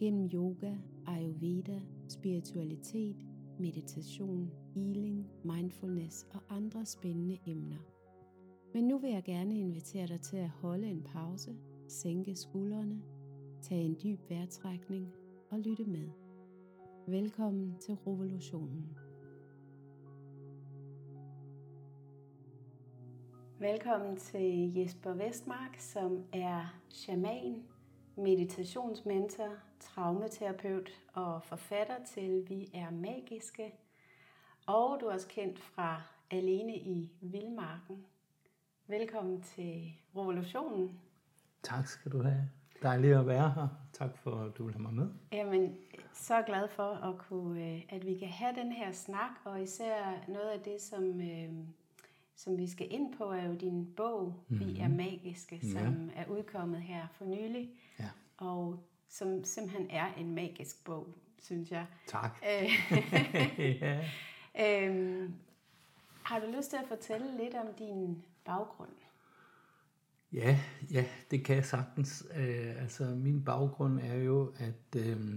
gennem yoga, ayurveda, spiritualitet, meditation, healing, mindfulness og andre spændende emner. Men nu vil jeg gerne invitere dig til at holde en pause, sænke skuldrene, tage en dyb vejrtrækning og lytte med. Velkommen til revolutionen. Velkommen til Jesper Vestmark, som er shaman, meditationsmentor, traumaterapeut og forfatter til Vi er magiske. Og du er også kendt fra Alene i Vildmarken. Velkommen til revolutionen. Tak skal du have. Dejligt at være her. Tak for, at du vil have mig med. Jamen, så glad for, at, kunne, øh, at vi kan have den her snak, og især noget af det, som, øh, som vi skal ind på, er jo din bog, mm-hmm. Vi er mhm. magiske, som ja. er udkommet her for nylig. Ja. Og som simpelthen er en magisk bog, synes jeg. Tak. ja. øhm, har du lyst til at fortælle lidt om din baggrund? Ja, ja, det kan jeg sagtens. Øh, altså, min baggrund er jo, at øh,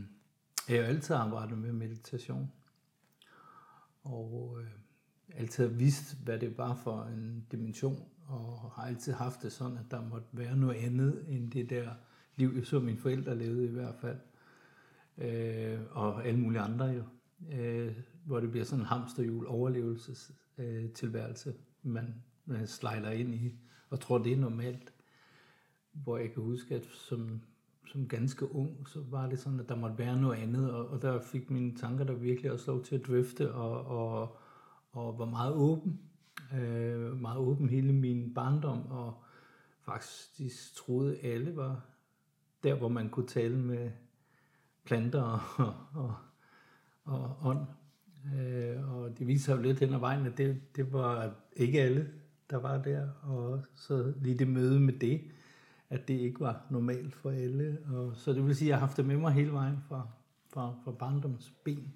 jeg jo altid arbejdet med meditation. Og øh, altid har vidst, hvad det var for en dimension, og har altid haft det sådan, at der måtte være noget andet end det der liv, som mine forældre levede i hvert fald. Øh, og alle mulige andre jo. Øh, hvor det bliver sådan en hamsterhjul overlevelsestilværelse, øh, man, man slejler ind i, og tror, det er normalt. Hvor jeg kan huske, at som, som ganske ung, så var det sådan, at der måtte være noget andet, og, og der fik mine tanker der virkelig også lov til at drifte, og, og, og var meget åben. Øh, meget åben hele min barndom, og faktisk troede alle var der, hvor man kunne tale med planter og, og, og ånd. Øh, og det viser jo lidt hen ad vejen, at det, det var ikke alle, der var der. Og så lige det møde med det, at det ikke var normalt for alle. Og, så det vil sige, at jeg har haft det med mig hele vejen fra, fra, fra barndoms ben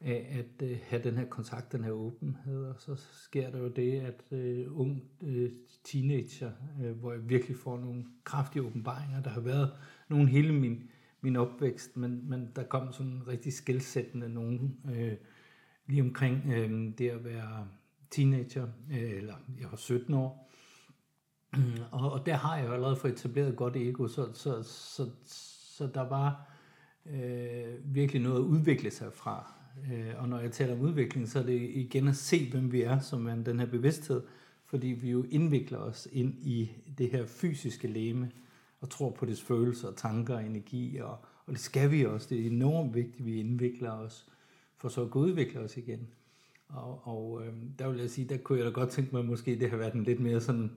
af at øh, have den her kontakt, den her åbenhed, og så sker der jo det, at øh, ung øh, teenager, øh, hvor jeg virkelig får nogle kraftige åbenbaringer, der har været nogle hele min, min opvækst, men, men der kom sådan rigtig skældsættende nogen øh, lige omkring øh, det at være teenager, øh, eller jeg var 17 år, og, og der har jeg jo allerede fået etableret et godt ego, så, så, så, så der var øh, virkelig noget at udvikle sig fra. Øh, og når jeg taler om udvikling, så er det igen at se, hvem vi er, som er den her bevidsthed, fordi vi jo indvikler os ind i det her fysiske leme, og tror på dets følelser, tanker og energi, og, og det skal vi også. Det er enormt vigtigt, at vi indvikler os, for så at kunne udvikle os igen. Og, og øh, der vil jeg sige, der kunne jeg da godt tænke mig, at måske det har været en lidt mere sådan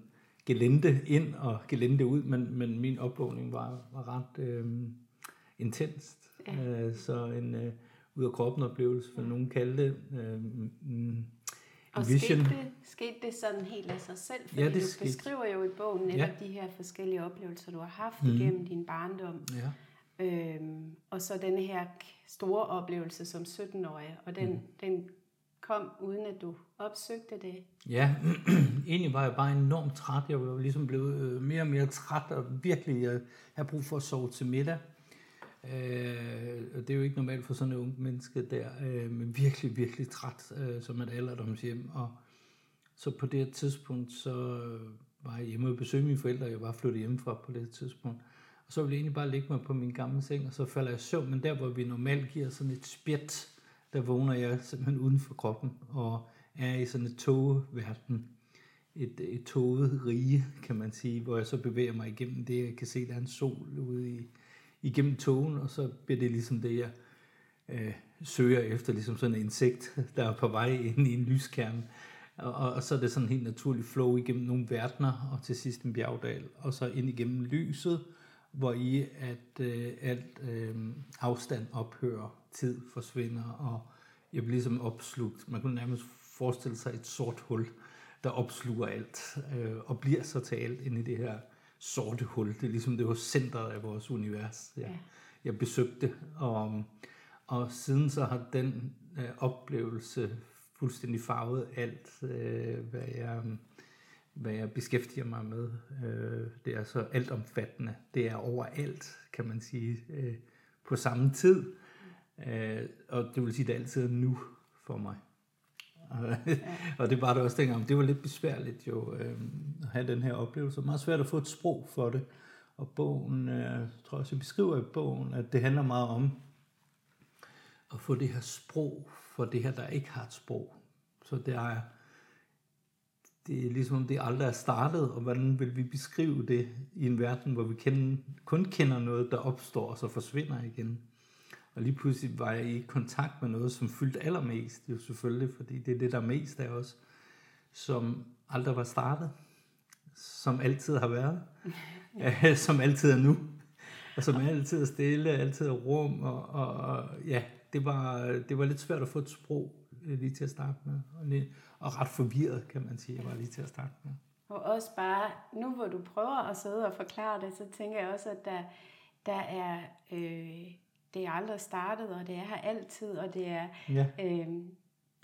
gelente ind og gelente ud, men, men min opvågning var, var ret øh, intenst. Ja. Øh, så en... Øh, ud af kroppen oplevelse, for nogen kalde det. Øh, mm, og vision. Skete, det, skete det sådan helt af sig selv? Fordi ja, det du skete. beskriver jo i bogen netop ja. de her forskellige oplevelser, du har haft mm. igennem din barndom. Ja. Øhm, og så den her store oplevelse som 17-årig, og den, mm. den kom uden at du opsøgte det? Ja, egentlig var jeg bare enormt træt. Jeg var ligesom blevet øh, mere og mere træt, og virkelig, jeg havde brug for at sove til middag. Øh, det er jo ikke normalt for sådan en ung menneske der, øh, men virkelig, virkelig træt øh, som et alderdomshjem. Og så på det tidspunkt, så var jeg hjemme og besøgte mine forældre, jeg var flyttet hjemmefra på det tidspunkt. Og så ville jeg egentlig bare ligge mig på min gamle seng, og så falder jeg søvn, men der hvor vi normalt giver sådan et spjæt, der vågner jeg simpelthen uden for kroppen, og er i sådan et togeverden, et, et toget rige, kan man sige, hvor jeg så bevæger mig igennem det, jeg kan se, der er en sol ude i, igennem togen, og så bliver det ligesom det, jeg øh, søger efter, ligesom sådan en insekt, der er på vej ind i en lyskerne. Og, og, og så er det sådan en helt naturlig flow igennem nogle verdener, og til sidst en bjergdal, og så ind igennem lyset, hvor i at øh, alt øh, afstand ophører, tid forsvinder, og jeg bliver ligesom opslugt. Man kunne nærmest forestille sig et sort hul, der opsluger alt, øh, og bliver så til alt inde i det her sorte hul. Det er ligesom det var centret af vores univers. Jeg, ja. jeg besøgte, og, og siden så har den øh, oplevelse fuldstændig farvet alt, øh, hvad jeg hvad jeg beskæftiger mig med. Øh, det er så altomfattende. Det er overalt, kan man sige, øh, på samme tid. Øh, og det vil sige, at det altid er nu for mig. og det var det også dengang. Det var lidt besværligt jo øh, at have den her oplevelse. Meget svært at få et sprog for det. Og bogen, øh, jeg også, jeg beskriver i bogen, at det handler meget om at få det her sprog for det her, der ikke har et sprog. Så det er, det er ligesom, det aldrig er startet, og hvordan vil vi beskrive det i en verden, hvor vi kender, kun kender noget, der opstår og så forsvinder igen. Og lige pludselig var jeg i kontakt med noget, som fyldte allermest, jo selvfølgelig, fordi det er det, der er mest af os, som aldrig var startet, som altid har været, ja. som altid er nu, og som altid er stille, altid er rum, og, og, og ja, det var, det var lidt svært at få et sprog øh, lige til at starte med, og, og ret forvirret, kan man sige, jeg var lige til at starte med. Og også bare, nu hvor du prøver at sidde og forklare det, så tænker jeg også, at der, der er, øh, det er aldrig startet, og det er her altid, og det er, ja. øh,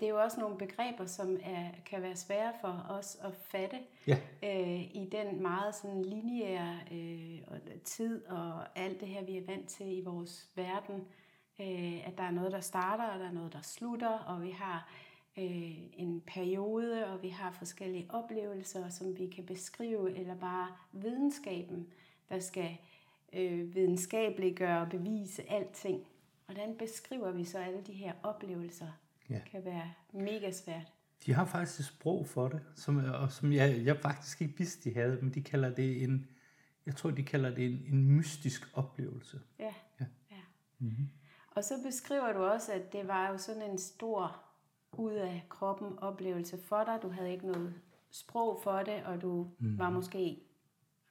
det er jo også nogle begreber, som er, kan være svære for os at fatte ja. øh, i den meget sådan lineære øh, tid og alt det her, vi er vant til i vores verden. Øh, at der er noget, der starter, og der er noget, der slutter, og vi har øh, en periode, og vi har forskellige oplevelser, som vi kan beskrive, eller bare videnskaben, der skal øh, videnskabeligt gøre og bevise alting. Hvordan beskriver vi så alle de her oplevelser? Ja. kan være mega svært. De har faktisk et sprog for det, som, og som jeg, jeg faktisk ikke vidste, de havde, men de kalder det en, jeg tror, de kalder det en, en mystisk oplevelse. Ja. ja. ja. Mm-hmm. Og så beskriver du også, at det var jo sådan en stor ud af kroppen oplevelse for dig. Du havde ikke noget sprog for det, og du mm. var måske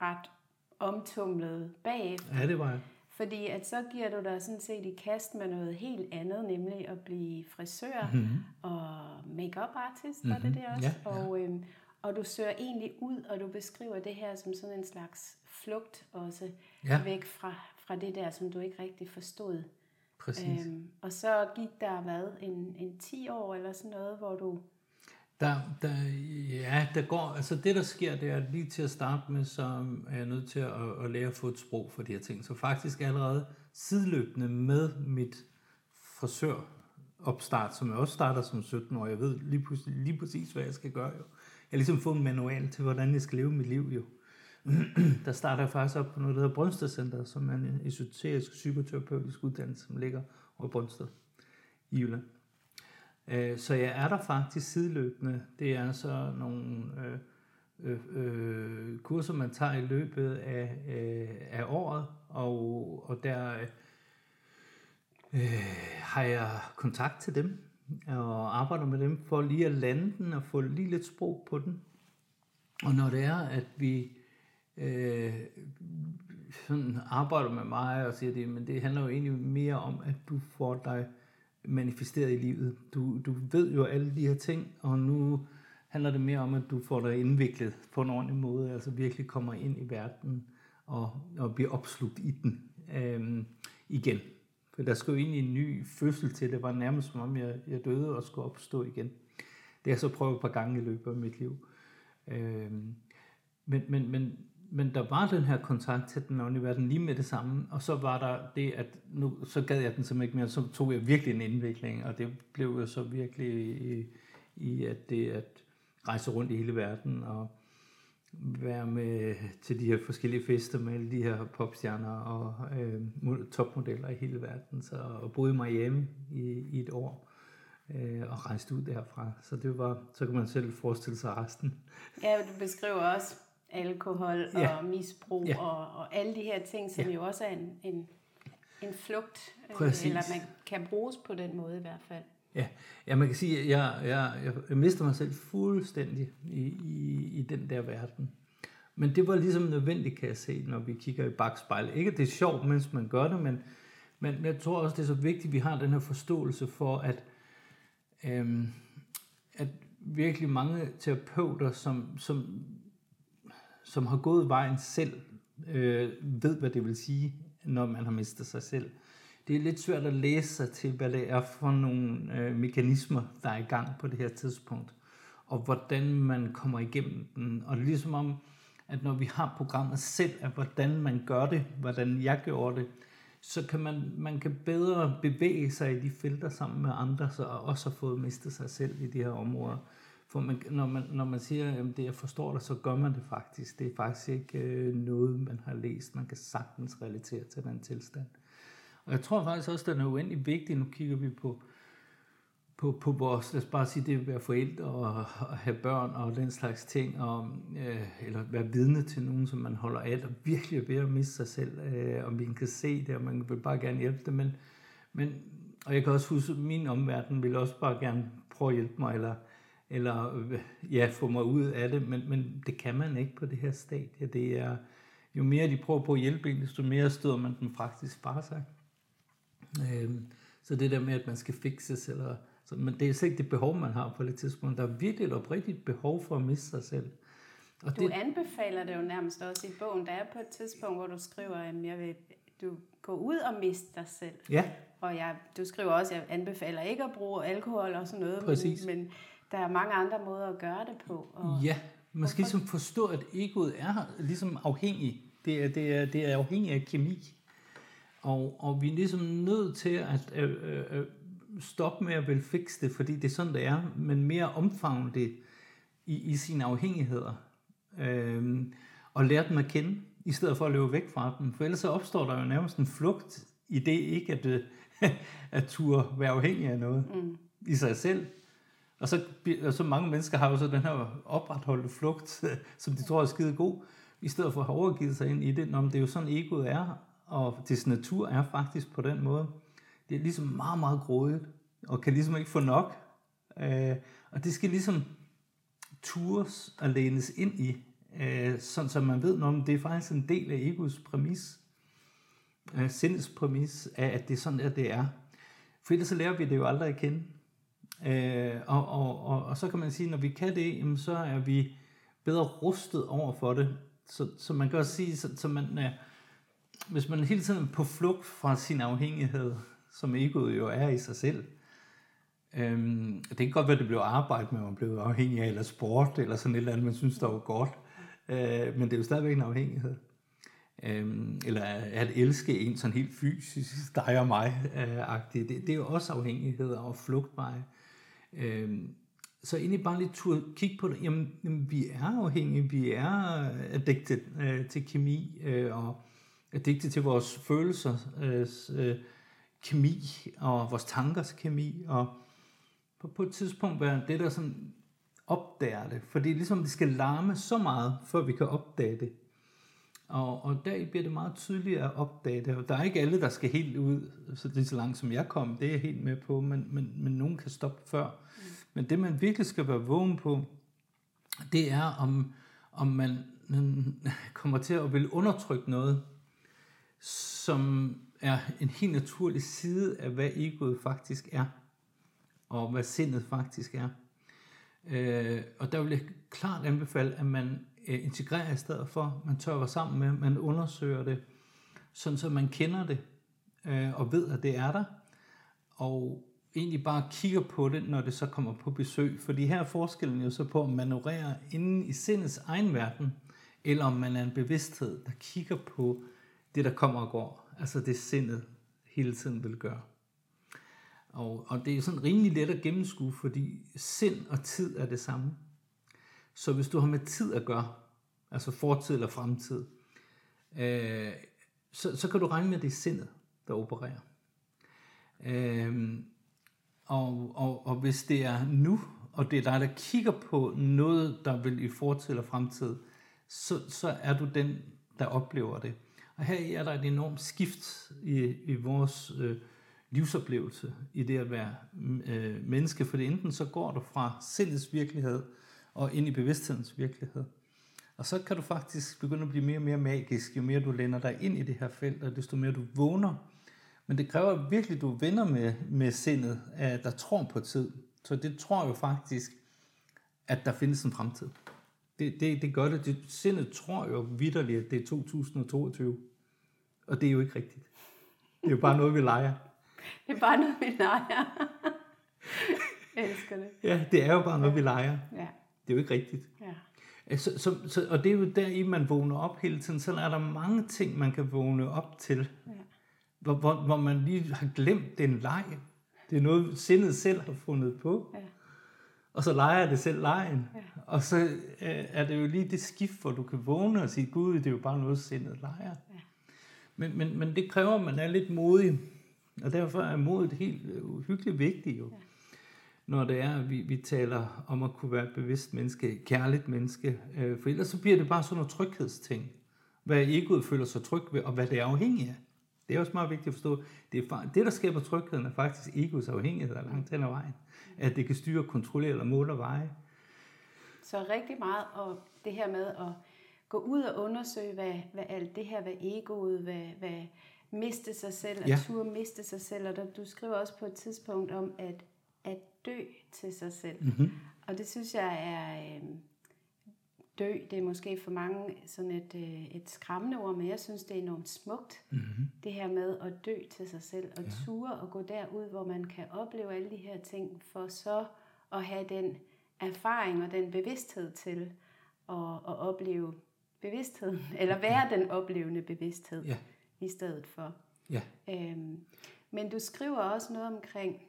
ret omtumlet bagefter. Ja, det var jeg. Fordi at så giver du dig sådan set i kast med noget helt andet, nemlig at blive frisør mm-hmm. og make-up artist, mm-hmm. var det mhm. det også? Ja, ja. Og, øhm, og du søger egentlig ud, og du beskriver det her som sådan en slags flugt også, ja. væk fra, fra det der, som du ikke rigtig forstod. Præcis. Øhm, og så gik der hvad, en, en 10 år eller sådan noget, hvor du... Der, der, ja, der går, altså det der sker, det er at lige til at starte med, så er jeg nødt til at, at lære at få et sprog for de her ting. Så faktisk allerede sideløbende med mit frisør opstart, som jeg også starter som 17 år, jeg ved lige, præcis, lige præcis, hvad jeg skal gøre jo. Jeg har ligesom fået en manual til, hvordan jeg skal leve mit liv jo. der starter jeg faktisk op på noget, der hedder Brønsted Center, som er en esoterisk psykoterapeutisk uddannelse, som ligger over Brøndsted i Jylland. Øh, så jeg er der faktisk sideløbende. Det er så nogle øh, øh, øh, kurser, man tager i løbet af, øh, af året, og, og der øh, har jeg kontakt til dem og arbejder med dem for lige at lande den og få lige lidt sprog på den. Og når det er, at vi øh, sådan arbejder med mig og siger det, men det handler jo egentlig mere om, at du får dig manifesteret i livet. Du, du ved jo alle de her ting, og nu handler det mere om, at du får dig indviklet på en ordentlig måde, altså virkelig kommer ind i verden og, og bliver opslugt i den øhm, igen. For der skulle jo egentlig en ny fødsel til. Det var nærmest som om, jeg, jeg døde og skulle opstå igen. Det har jeg så prøvet et par gange i løbet af mit liv. Øhm, men, men, men men der var den her kontakt til den åndelige verden lige med det samme, og så var der det, at nu, så gad jeg den simpelthen ikke mere, så tog jeg virkelig en indvikling, og det blev jo så virkelig i, i at det at rejse rundt i hele verden, og være med til de her forskellige fester med alle de her popstjerner og øh, topmodeller i hele verden, så, og boede i Miami i, i et år øh, og rejste ud derfra. Så det var, så kan man selv forestille sig resten. Ja, du beskriver også alkohol ja. og misbrug ja. og, og alle de her ting, som ja. jo også er en, en, en flugt, øh, Præcis. eller man kan bruges på den måde i hvert fald. Ja, ja man kan sige, at jeg, jeg, jeg mister mig selv fuldstændig i, i, i den der verden. Men det var ligesom nødvendigt, kan jeg se, når vi kigger i bagspejl. Ikke at det er sjovt, mens man gør det, men, men jeg tror også, det er så vigtigt, at vi har den her forståelse for, at, øhm, at virkelig mange terapeuter, som, som, som har gået vejen selv, øh, ved, hvad det vil sige, når man har mistet sig selv. Det er lidt svært at læse sig til, hvad det er for nogle øh, mekanismer, der er i gang på det her tidspunkt, og hvordan man kommer igennem den. Og det er ligesom om, at når vi har programmet selv, at hvordan man gør det, hvordan jeg gjorde det, så kan man, man kan bedre bevæge sig i de felter sammen med andre, så også har fået mistet sig selv i de her områder. For man, når, man, når man siger, at det jeg forstår dig, så gør man det faktisk. Det er faktisk ikke øh, noget, man har læst. Man kan sagtens relatere til den tilstand. Og jeg tror faktisk også, at den er uendelig vigtig. Nu kigger vi på, på, på vores, lad os bare sige, det at være forældre og, og have børn og den slags ting, og, øh, eller være vidne til nogen, som man holder af, og virkelig er ved at miste sig selv, øh, og man kan se det, og man vil bare gerne hjælpe dem, men, men og jeg kan også huske, at min omverden vil også bare gerne prøve at hjælpe mig, eller, eller ja, få mig ud af det, men, men det kan man ikke på det her stadie. Det er, jo mere de prøver på at hjælpe en, desto mere støder man dem faktisk fra sig. Øh, så det der med, at man skal fikses, eller så, men det er slet ikke det behov, man har på det tidspunkt. Der er virkelig et oprigtigt behov for at miste sig selv. Og du det, anbefaler det jo nærmest også i bogen. Der er på et tidspunkt, hvor du skriver, at jeg vil, du gå ud og miste dig selv. Ja. Og jeg, du skriver også, at jeg anbefaler ikke at bruge alkohol og sådan noget. Præcis. Men, men der er mange andre måder at gøre det på. Og ja, man skal ligesom forstå, at egoet er ligesom afhængig. Det er, det er, det er afhængig af kemi. Og, og vi er ligesom nødt til at øh, øh, stoppe med at vil fikse det, fordi det er sådan, det er, men mere omfavne det i, i sine afhængigheder. Øhm, og lære dem at kende, i stedet for at løbe væk fra dem. For ellers så opstår der jo nærmest en flugt i det ikke at, øh, at turde være afhængig af noget mm. i sig selv. Og så, og så mange mennesker har jo så den her opretholdte flugt, som de tror er skide god, i stedet for at have overgivet sig ind i det. Nå, men det er jo sådan, egoet er, og dets natur er faktisk på den måde det er ligesom meget, meget grådigt, og kan ligesom ikke få nok. Øh, og det skal ligesom tures og lænes ind i, øh, sådan så man ved, om det er faktisk en del af egos præmis, øh, sindets præmis, af at det er sådan, at det er. For ellers så lærer vi det jo aldrig at kende. Øh, og, og, og, og så kan man sige, at når vi kan det, jamen, så er vi bedre rustet over for det. Så, så man kan også sige, så, så man, øh, hvis man hele tiden er på flugt fra sin afhængighed, som egoet jo er i sig selv. Øhm, det kan godt være, at det blev arbejde med, at man blev afhængig af, eller sport, eller sådan et eller andet, man synes, der var godt. Øh, men det er jo stadigvæk en afhængighed. Øhm, eller at elske en sådan helt fysisk, dig og mig, øh, det, det er jo også afhængighed og flugtveje. Øh, så egentlig bare lidt tur, kig på det. Jamen, jamen, vi er afhængige, vi er addicted øh, til kemi, øh, og addicted til vores følelser, øh, kemi og vores tankers kemi, og på, på et tidspunkt være det, der sådan opdager det, fordi ligesom det skal larme så meget, før vi kan opdage det. Og, og der bliver det meget tydeligt at opdage det, og der er ikke alle, der skal helt ud, så det er så langt som jeg kom, det er jeg helt med på, men, men, men nogen kan stoppe før. Mm. Men det man virkelig skal være vågen på, det er om, om man kommer til at vil undertrykke noget, som er en helt naturlig side af, hvad egoet faktisk er, og hvad sindet faktisk er. Øh, og der vil jeg klart anbefale, at man Øh, integrerer i stedet for, man tørrer sammen med, man undersøger det, sådan så man kender det, øh, og ved, at det er der, og egentlig bare kigger på det, når det så kommer på besøg. Fordi her er forskellen jo så på, om man opererer inde i sindets egen verden, eller om man er en bevidsthed, der kigger på det, der kommer og går. Altså det sindet hele tiden vil gøre. Og, og det er sådan rimelig let at gennemskue, fordi sind og tid er det samme. Så hvis du har med tid at gøre, altså fortid eller fremtid, øh, så, så kan du regne med, at det er sindet, der opererer. Øh, og, og, og hvis det er nu, og det er dig, der kigger på noget, der vil i fortid eller fremtid, så, så er du den, der oplever det. Og her er der et enormt skift i, i vores øh, livsoplevelse, i det at være øh, menneske, for enten så går du fra sindets virkelighed og ind i bevidsthedens virkelighed. Og så kan du faktisk begynde at blive mere og mere magisk, jo mere du lænder dig ind i det her felt, og desto mere du vågner. Men det kræver virkelig, at du vender med, med sindet, at der tror på tid. Så det tror jo faktisk, at der findes en fremtid. Det, det, det gør det. det. Sindet tror jo vidderligt, at det er 2022. Og det er jo ikke rigtigt. Det er jo bare noget, vi leger. Det er bare noget, vi leger. Jeg elsker det. Ja, det er jo bare noget, vi leger. Ja. Det er jo ikke rigtigt. Ja. Så, så, så, og det er jo der i, man vågner op hele tiden. Så er der mange ting, man kan vågne op til. Ja. Hvor, hvor, hvor man lige har glemt den leg. Det er noget, sindet selv har fundet på. Ja. Og så leger det selv lejen. Ja. Og så øh, er det jo lige det skift, hvor du kan vågne og sige, Gud, det er jo bare noget, sindet leger. Ja. Men, men, men det kræver, at man er lidt modig. Og derfor er modet helt øh, uhyggeligt vigtigt jo. Ja. Når det er, at vi, vi taler om at kunne være et bevidst menneske, et kærligt menneske. Øh, for ellers så bliver det bare sådan noget tryghedsting. Hvad egoet føler sig tryg ved, og hvad det er afhængig af. Det er også meget vigtigt at forstå. Det, er, det der skaber trygheden, er faktisk egoets afhængighed af langt hen ad vejen. At det kan styre, kontrollere eller måle og veje. Så rigtig meget og det her med at gå ud og undersøge, hvad, hvad alt det her, hvad egoet, hvad, hvad miste sig selv, at Ja. turde miste sig selv. Og der, du skriver også på et tidspunkt om at, at dø til sig selv. Mm-hmm. Og det synes jeg er... Øh, dø, det er måske for mange sådan et, øh, et skræmmende ord, men jeg synes, det er enormt smukt. Mm-hmm. Det her med at dø til sig selv, og ture og gå derud, hvor man kan opleve alle de her ting, for så at have den erfaring og den bevidsthed til at, at opleve bevidstheden, eller være den oplevende bevidsthed Ja. i stedet for. Ja. Øhm, men du skriver også noget omkring,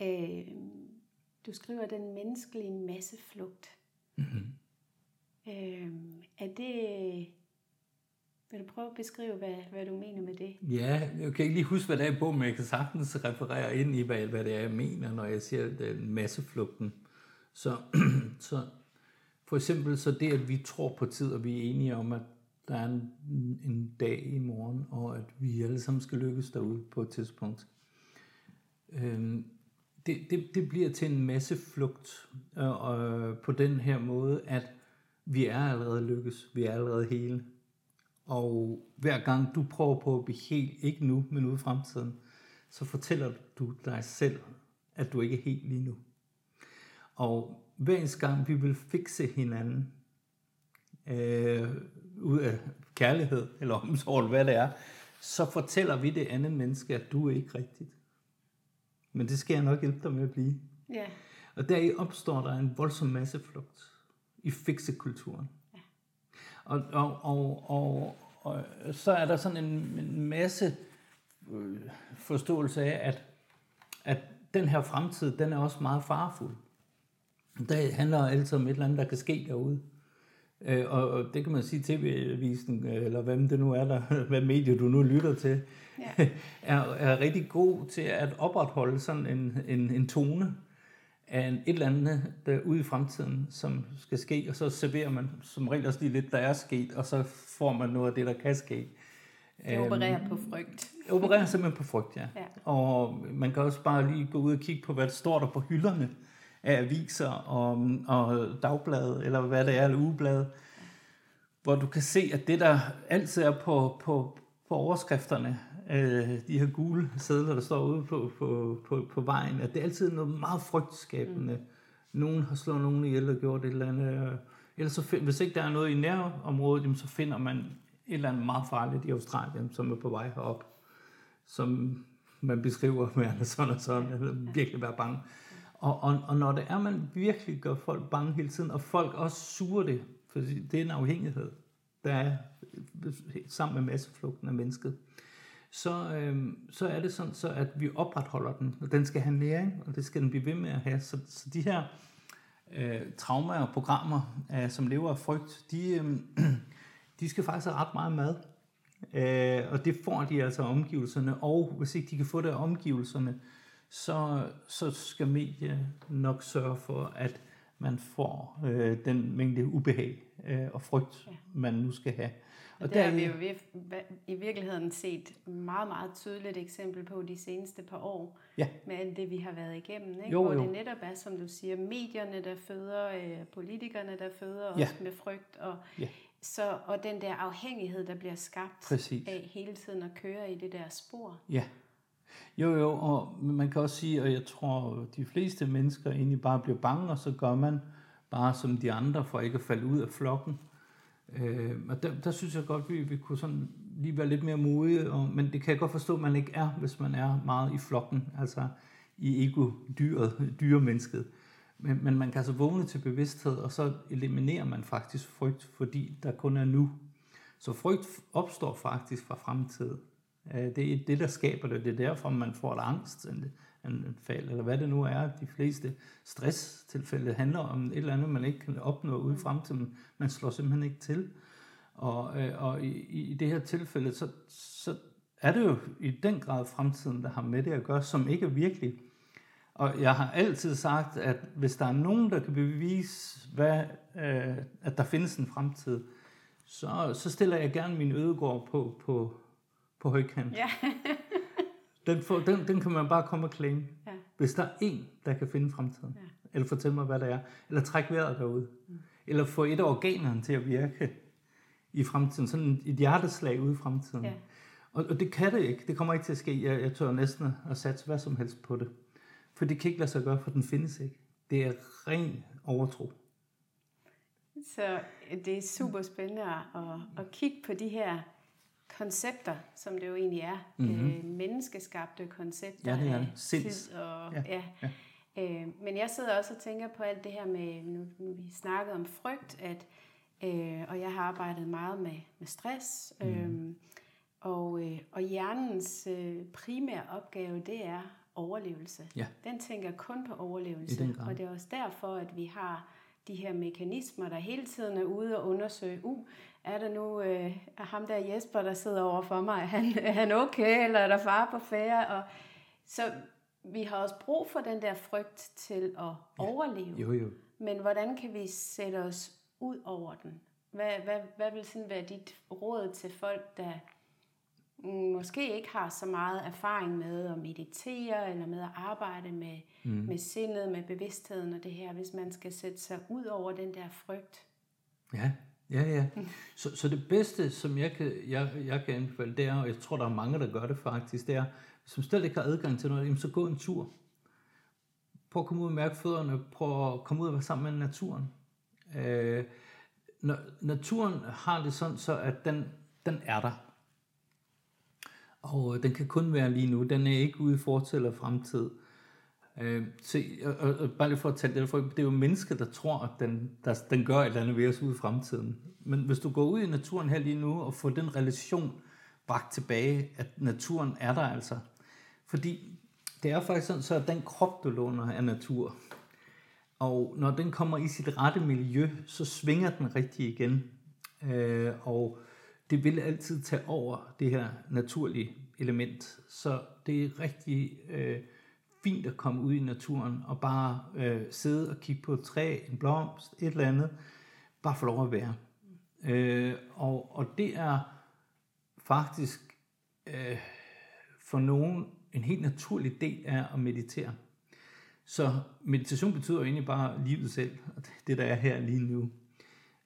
øhm, du skriver den menneskelige masseflugt. Mm-hmm. Øhm, er det, vil du prøve at beskrive, hvad, hvad du mener med det? Ja, jeg kan ikke lige huske, hvad det er bogen, men jeg kan sagtens referere ind i, hvad, hvad det er, jeg mener, når jeg siger den masseflugten. Så, så for eksempel så det, at vi tror på tid, og vi er enige om, at der er en, en dag i morgen, og at vi alle sammen skal lykkes derude på et tidspunkt. Øhm, det, det, det bliver til en masse flugt øh, øh, på den her måde, at vi er allerede lykkes, vi er allerede hele. Og hver gang du prøver på at blive helt, ikke nu, men ude i fremtiden, så fortæller du dig selv, at du ikke er helt lige nu. Og hver eneste gang vi vil fikse hinanden, øh, ud af kærlighed eller omsorg, hvad det er, så fortæller vi det andet menneske, at du er ikke rigtigt. Men det skal jeg nok hjælpe dig med at blive. Ja, Og deri opstår der en voldsom masseflugt i fiksekulturen. Ja. Og, og, og, og, og så er der sådan en, en masse øh, forståelse af, at, at den her fremtid, den er også meget farfuld. Det handler altid om et eller andet, der kan ske derude. Øh, og, og det kan man sige tv-avisen, øh, eller hvem det nu er, der, hvad medie du nu lytter til, ja, er, er rigtig god til at opretholde sådan en, en, en tone af et eller andet der ude i fremtiden, som skal ske, og så serverer man som regel også lige lidt, der er sket, og så får man noget af det, der kan ske. det opererer på frygt. Opererer simpelthen på frygt, ja. Ja. Og man kan også bare lige gå ud og kigge på, hvad der står der på hylderne af aviser og, og dagblade, eller hvad det er, eller ugeblade, hvor du kan se, at det, der altid er på, på, på overskrifterne, øh, de her gule sædler, der står ude på, på, på, på vejen, at det er altid noget meget frygtskabende. Mm. Nogen har slået nogen ihjel og gjort et eller andet. Ellers så, hvis ikke der er noget i nærområdet, jamen, så finder man et eller andet meget farligt i Australien, som er på vej herop, som man beskriver med sådan og sådan, eller virkelig være bange. Og, og, og når det er, man virkelig gør folk bange hele tiden, og folk også suger det, for det er en afhængighed, der er øh, sammen med masseflugten af mennesket, så, øh, så er det sådan, så at vi opretholder den, og den skal have næring, og det skal den blive ved med at have. Så, så de her øh, traumer og programmer, øh, som lever af frygt, de, øh, de skal faktisk have ret meget mad. Øh, og det får de altså af omgivelserne, og hvis ikke de kan få det af omgivelserne, så, så skal medier nok sørge for, at man får øh, den mængde ubehag øh, og frygt, Ja. man nu skal have. Og, og der, der har vi jo i virkeligheden set meget, meget tydeligt eksempel på de seneste par år, ja. med alt det, vi har været igennem. Ikke? Jo, Hvor jo. det netop er, som du siger, medierne, der føder, øh, politikerne, der føder os ja. med frygt, og, ja. så, og den der afhængighed, der bliver skabt Præcis. af hele tiden at køre i det der spor. Ja, jo, jo, og man kan også sige, og jeg tror, de fleste mennesker egentlig bare bliver bange, og så gør man bare som de andre, for ikke at falde ud af flokken. Øh, og der, der synes jeg godt, vi, vi kunne sådan lige være lidt mere modige, og, men det kan jeg godt forstå, at man ikke er, hvis man er meget i flokken, altså i ego-dyret, dyremennesket. Men, men man kan altså vågne til bevidsthed, og så eliminerer man faktisk frygt, fordi der kun er nu. Så frygt opstår faktisk fra fremtiden. Øh, det er det, der skaber det. Det er derfor, man får et angst, en, en fald, eller hvad det nu er. De fleste stresstilfælde handler om et eller andet, man ikke kan opnå ude i fremtiden. Man slår simpelthen ikke til. Og, øh, og i, i det her tilfælde, så, så er det jo i den grad fremtiden, der har med det at gøre, som ikke er virkelig. Og jeg har altid sagt, at hvis der er nogen, der kan bevise, hvad, øh, at der findes en fremtid, så, så stiller jeg gerne min ødegård på, på, på højkant. Ja. den, får, den, den kan man bare komme og claim. Ja. Hvis der er en, der kan finde fremtiden, ja. eller fortælle mig, hvad det er, eller trække vejret derude, mm. eller få et af organerne til at virke i fremtiden, sådan et hjerteslag ude i fremtiden. Ja. Og, og det kan det ikke. Det kommer ikke til at ske. Jeg, jeg tør næsten at satse hvad som helst på det. For det kan ikke lade sig gøre, for den findes ikke. Det er ren overtro. Så det er super spændende at, at kigge på de her koncepter, som det jo egentlig er. Mm-hmm. Øh, menneskeskabte koncepter ja, det er det. Sinds. tid og... Ja. ja. ja. Øh, men jeg sidder også og tænker på alt det her med, nu, nu vi snakkede om frygt, at, øh, og jeg har arbejdet meget med, med stress, mm. øh, og, øh, og hjernens øh, primære opgave, det er overlevelse. Ja. Den tænker kun på overlevelse, og det er også derfor, at vi har de her mekanismer, der hele tiden er ude og undersøge, uh, er der nu øh, er ham der Jesper, der sidder over for mig, er han, er han okay, eller er der far på færre? Og, så vi har også brug for den der frygt til at ja. overleve. Jo, jo. Men hvordan kan vi sætte os ud over den? Hvad, hvad, hvad vil sådan være dit råd til folk, der måske ikke har så meget erfaring med at meditere, eller med at arbejde med, mm. med sindet, med bevidstheden og det her, hvis man skal sætte sig ud over den der frygt? Ja, Ja, ja. Så, så det bedste, som jeg kan, jeg, jeg kan anbefale, det er, og jeg tror, der er mange, der gør det faktisk, det er, man slet ikke har adgang til noget, så gå en tur. Prøv at komme ud og mærke fødderne, prøv at komme ud og være sammen med naturen. Øh, når, naturen har det sådan, så at den, den er der. Og den kan kun være lige nu. Den er ikke ude i fortid eller fremtid. Øh, Øh, se, og, og, og bare lige for at tage det, for det er jo mennesker, der tror, at den, der, den gør et eller andet ved os ude i fremtiden. Men hvis du går ud i naturen her lige nu og får den relation bragt tilbage, at naturen er der altså. Fordi det er faktisk sådan, så at den krop, du låner, er natur. Og når den kommer i sit rette miljø, så svinger den rigtig igen. Øh, og det vil altid tage over det her naturlige element. Så det er rigtig... Øh, fint at komme ud i naturen og bare øh, sidde og kigge på et træ, en blomst, et eller andet. Bare få lov at være. Øh, og, og det er faktisk øh, for nogen en helt naturlig del af at meditere. Så meditation betyder jo egentlig bare livet selv, og det der er her lige nu.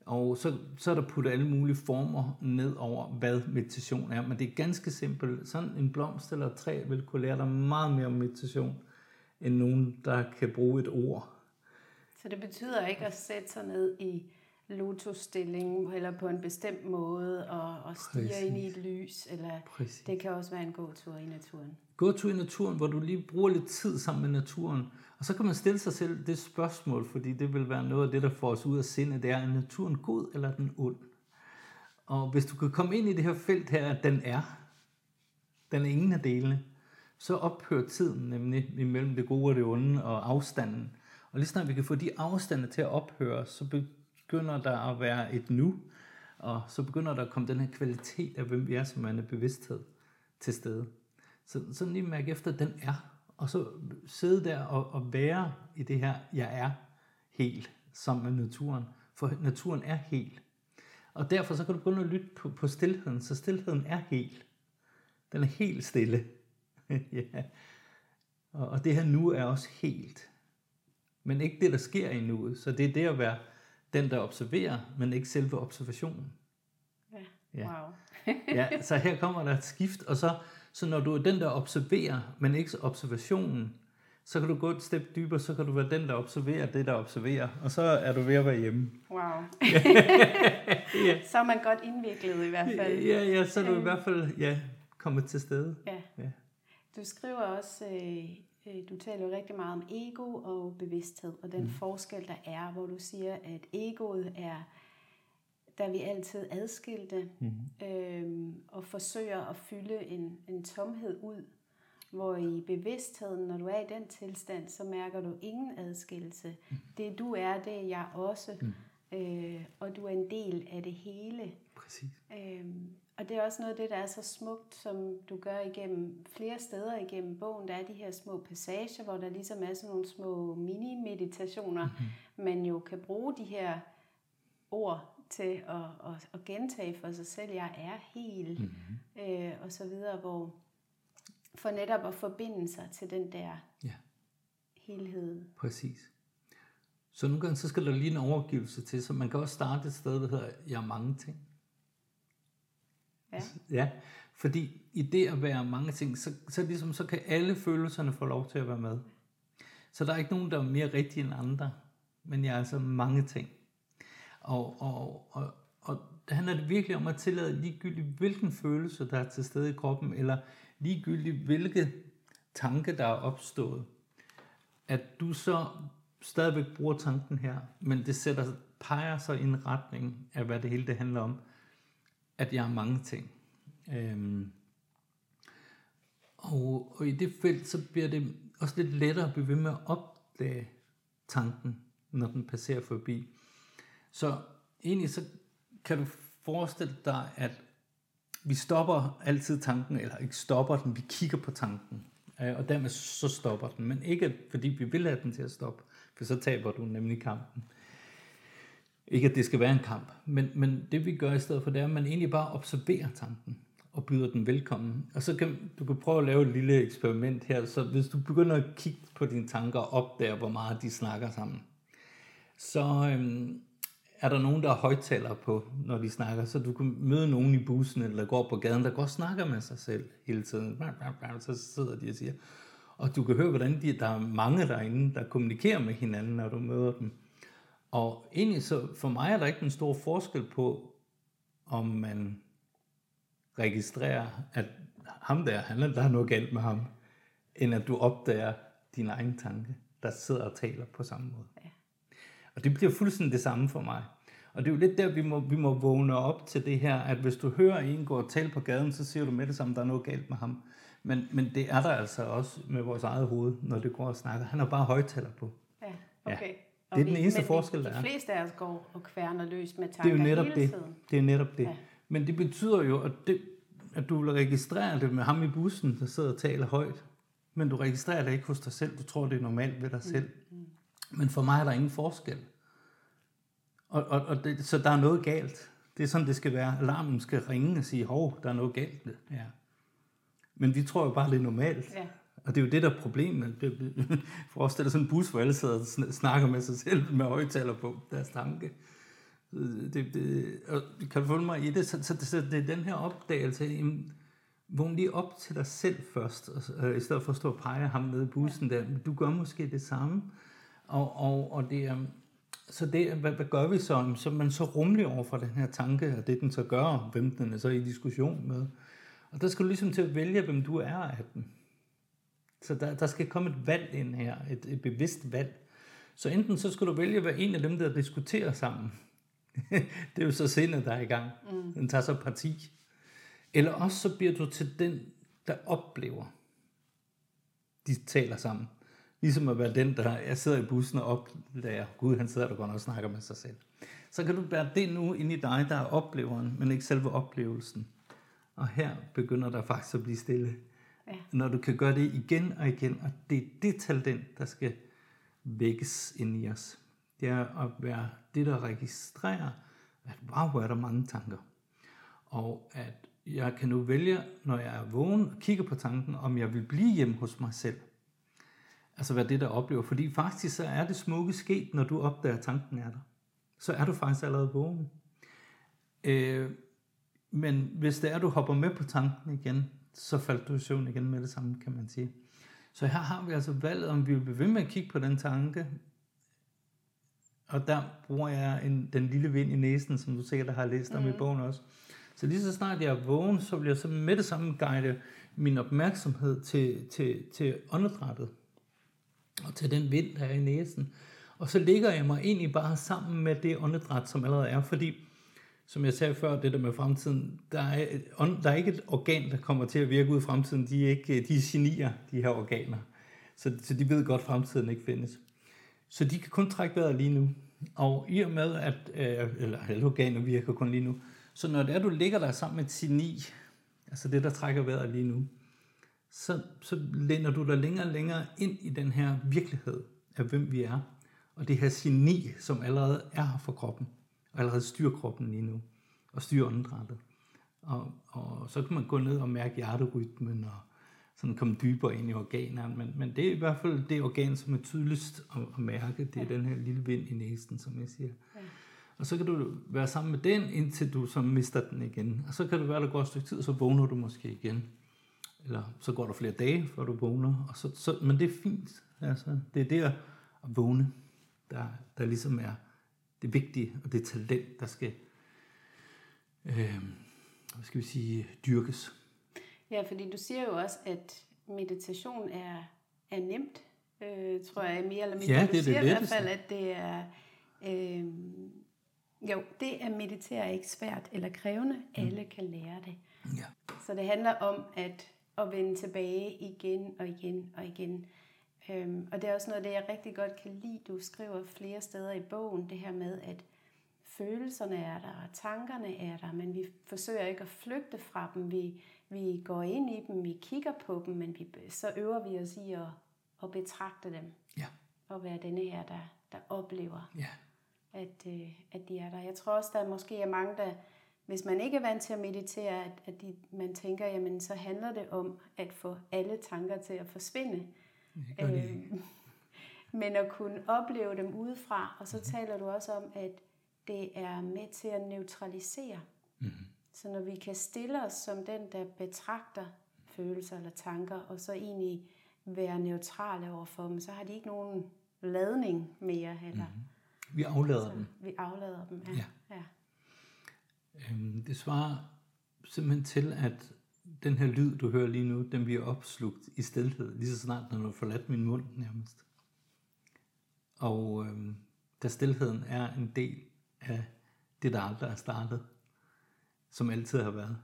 Og så, så er der puttet alle mulige former ned over, hvad meditation er. Men det er ganske simpelt. Sådan en blomst eller et træ vil kunne lære dig meget mere om meditation, end nogen, der kan bruge et ord. Så det betyder ikke at sætte sig ned i lotusstilling eller på en bestemt måde og, og stige ind i et lys, eller Præcis. det kan også være en gåtur i naturen. Gåtur i naturen, hvor du lige bruger lidt tid sammen med naturen, og så kan man stille sig selv det spørgsmål, fordi det vil være noget af det, der får os ud af sindet, det er, er naturen god eller er den ond? Og hvis du kan komme ind i det her felt her, at den er, den er ingen af delene, så ophører tiden nemlig imellem det gode og det onde og afstanden. Og lige snart vi kan få de afstande til at ophøre, så begynder der at være et nu, og så begynder der at komme den her kvalitet af, hvem vi er som en bevidsthed til stede. Så, så lige mærke efter, at den er, og så sidde der og, og være i det her, jeg er helt, sammen med naturen. For naturen er helt. Og derfor så kan du begynde at lytte på, på stillheden, så stillheden er helt. Den er helt stille. ja. og, og det her nu er også helt. Men ikke det, der sker i nuet. Så det er det at være den, der observerer, men ikke selve observationen. Ja, ja. wow. ja, så her kommer der et skift, og så, så når du er den, der observerer, men ikke observationen, så kan du gå et step dybere, så kan du være den, der observerer det, der observerer, og så er du ved at være hjemme. Wow. ja. Så er man godt indviklet i hvert fald. Ja, ja så er du i hvert fald ja, kommet til stede. Ja. ja. Du skriver også, øh, øh, du taler jo rigtig meget om ego og bevidsthed, og den mm. forskel, der er, hvor du siger, at egoet er, der vi altid adskilte, mm. øh, og forsøger at fylde en, en tomhed ud, hvor i bevidstheden, når du er i den tilstand, så mærker du ingen adskillelse. Mm. Det du er, det er jeg også. Mm. Øh, og du er en del af det hele. Præcis. Øhm, og det er også noget af det, der er så smukt, som du gør igennem flere steder igennem bogen. Der er de her små passager, hvor der ligesom er sådan nogle små mini-meditationer, mm-hmm. man jo kan bruge de her ord til at, at, at gentage for sig selv. Jeg er helt, mm-hmm. øh, og så videre, hvor for netop at forbinde sig til den der ja. helhed. Præcis. Så nogle gange så skal der lige en overgivelse til, så man kan også starte et sted, der hedder, jeg er mange ting. Ja. ja, fordi i det at være mange ting, så, så, ligesom, så kan alle følelserne få lov til at være med. Så der er ikke nogen, der er mere rigtig end andre, men jeg er altså mange ting. Og, og, og, og det handler det virkelig om at tillade ligegyldigt, hvilken følelse, der er til stede i kroppen, eller ligegyldigt, hvilke tanke, der er opstået, at du så stadigvæk bruger tanken her, men det sætter, peger så i en retning af, hvad det hele det handler om, at jeg har mange ting. Øhm, og, og i det felt, så bliver det også lidt lettere at blive ved med at opdage tanken, når den passerer forbi. Så egentlig så kan du forestille dig, at vi stopper altid tanken, eller ikke stopper den, vi kigger på tanken. Øh, og dermed så stopper den, men ikke fordi vi vil have den til at stoppe, for så taber du nemlig kampen. Ikke at det skal være en kamp, men, men det vi gør i stedet for, det er, at man egentlig bare observerer tanken og byder den velkommen. Og så kan du kan prøve at lave et lille eksperiment her, så hvis du begynder at kigge på dine tanker og opdager, hvor meget de snakker sammen, så, øhm, er der nogen, der har højtaler på, når de snakker, så du kan møde nogen i bussen eller går på gaden, der går og snakker med sig selv hele tiden. Så sidder de og siger, og du kan høre, hvordan de, der er mange derinde, der kommunikerer med hinanden, når du møder dem. Og egentlig så, for mig er der ikke en stor forskel på, om man registrerer, at ham der, han, der er noget galt med ham, end at du opdager din egen tanke, der sidder og taler på samme måde. Ja. Og det bliver fuldstændig det samme for mig. Og det er jo lidt der, vi må, vi må vågne op til det her, at hvis du hører en gå og tale på gaden, så siger du med det samme, der er noget galt med ham. Men, men det er der altså også med vores eget hoved, når det går og snakker. Han har bare højtaler på. Ja, okay. Ja. Det er den eneste forskel, der er. De fleste af os går og kværner løs med tanker det er jo netop hele det. tiden. Det er netop det. Ja. Men det betyder jo, at, det, at du vil registrere det med ham i bussen, der sidder og taler højt. Men du registrerer det ikke hos dig selv. Du tror, det er normalt ved dig selv. Mm. Mm. Men for mig er der ingen forskel. Og, og, og det, så der er noget galt. Det er sådan, det skal være. Alarmen skal ringe og sige, hov, der er noget galt. Ja. Men vi tror jo bare, det er normalt. Ja. Og det er jo det, der er problemet. Forestil dig sådan en bus, hvor alle sidder og snakker med sig selv med højtaler på deres tanke. Det, det, og kan du følge mig i det? Så, så, så det er den her opdagelse, vågn lige op til dig selv først, og, i stedet for at stå og pege ham nede i bussen der. Du gør måske det samme. Og, og, og det er, så det, hvad, hvad gør vi så? Så man så rummelig over for den her tanke, og det den så gør, hvem den er så i diskussion med. Og der skal du ligesom til at vælge, hvem du er af den. Så der, der skal komme et valg ind her, et, et bevidst valg. Så enten så skal du vælge at være en af dem, der diskuterer sammen. det er jo så sindet, der er i gang. Mm. Den tager så parti. Eller også så bliver du til den, der oplever, de taler sammen. Ligesom at være den, der jeg sidder i bussen og opdager, Gud han sidder der godt og snakker med sig selv. Så kan du bære det nu ind i dig, der er opleveren, men ikke selve oplevelsen. Og her begynder der faktisk at blive stille. Ja. Når du kan gøre det igen og igen, og det er det talent, der skal vækkes ind i os. Det er at være det, der registrerer, at wow, hvor er der mange tanker. Og at jeg kan nu vælge, når jeg er vågen og kigger på tanken, om jeg vil blive hjemme hos mig selv. Altså hvad det der oplever. Fordi faktisk så er det smukke sket, når du opdager, at tanken er der. Så er du faktisk allerede vågen. Øh, men hvis det er, at du hopper med på tanken igen, så falder du i søvn igen med det samme, kan man sige. Så her har vi altså valget, om vi vil blive ved med at kigge på den tanke, og der bruger jeg en, den lille vind i næsen, som du sikkert har læst om mm. i bogen også. Så lige så snart jeg er vågen, så bliver jeg så med det samme guide min opmærksomhed til, til, til åndedrættet. Og til den vind, der er i næsen. Og så ligger jeg mig egentlig bare sammen med det åndedræt, som allerede er. Fordi, som jeg sagde før, det der med fremtiden, der er, der er ikke et organ, der kommer til at virke ud i fremtiden. De er, ikke, de er genier, de her organer. Så, så de ved godt, at fremtiden ikke findes. Så de kan kun trække vejret lige nu. Og i og med, at øh, eller alle organer virker kun lige nu, så når det er, du ligger der sammen med et geni, altså det, der trækker vejret lige nu, så, så lænder du dig længere og længere ind i den her virkelighed af, hvem vi er. Og det her geni, som allerede er her for kroppen, allerede styrer kroppen lige nu, og styrer åndedrættet. Og, og så kan man gå ned og mærke hjerterytmen, og sådan komme dybere ind i organerne, men, men det er i hvert fald det organ, som er tydeligst at, at mærke, det er ja. den her lille vind i næsen, som jeg siger. Ja. Og så kan du være sammen med den, indtil du så mister den igen. Og så kan det være, at der går et stykke tid, så vågner du måske igen. Eller så går der flere dage, før du vågner. Og så, så, men det er fint. Altså, det er det at vågne, der, der ligesom er det vigtige, og det talent, der skal, øh, hvad skal vi sige, dyrkes. Ja, fordi du siger jo også, at meditation er, er nemt, øh, tror jeg mere eller mindre. Ja, det er du siger det i hvert fald, at det er... Øh, jo, det at meditere er ikke svært eller krævende. Mm. Alle kan lære det. Ja. Så det handler om at, at vende tilbage igen og igen og igen. Øhm, og det er også noget, det jeg rigtig godt kan lide. Du skriver flere steder i bogen, det her med, at følelserne er der, og tankerne er der, men vi forsøger ikke at flygte fra dem. Vi, vi går ind i dem, vi kigger på dem, men vi, så øver vi os i at, at betragte dem. Ja. Og være denne her, der, der oplever, ja. at, øh, at de er der. Jeg tror også, der måske er mange, der, hvis man ikke er vant til at meditere, at, at de, man tænker, jamen så handler det om at få alle tanker til at forsvinde. Øh, men at kunne opleve dem udefra, og så mm-hmm. taler du også om, at det er med til at neutralisere. Mm-hmm. Så når vi kan stille os som den, der betragter følelser eller tanker, og så egentlig være neutrale overfor dem, så har de ikke nogen ladning mere heller. Mm-hmm. Vi aflader så dem. Vi aflader dem, ja. Ja. ja. Øhm, det svarer simpelthen til, at den her lyd, du hører lige nu, den bliver opslugt i stilhed, lige så snart, når du har forladt min mund nærmest. Og øh, da stilheden er en del af det, der aldrig er startet, som altid har været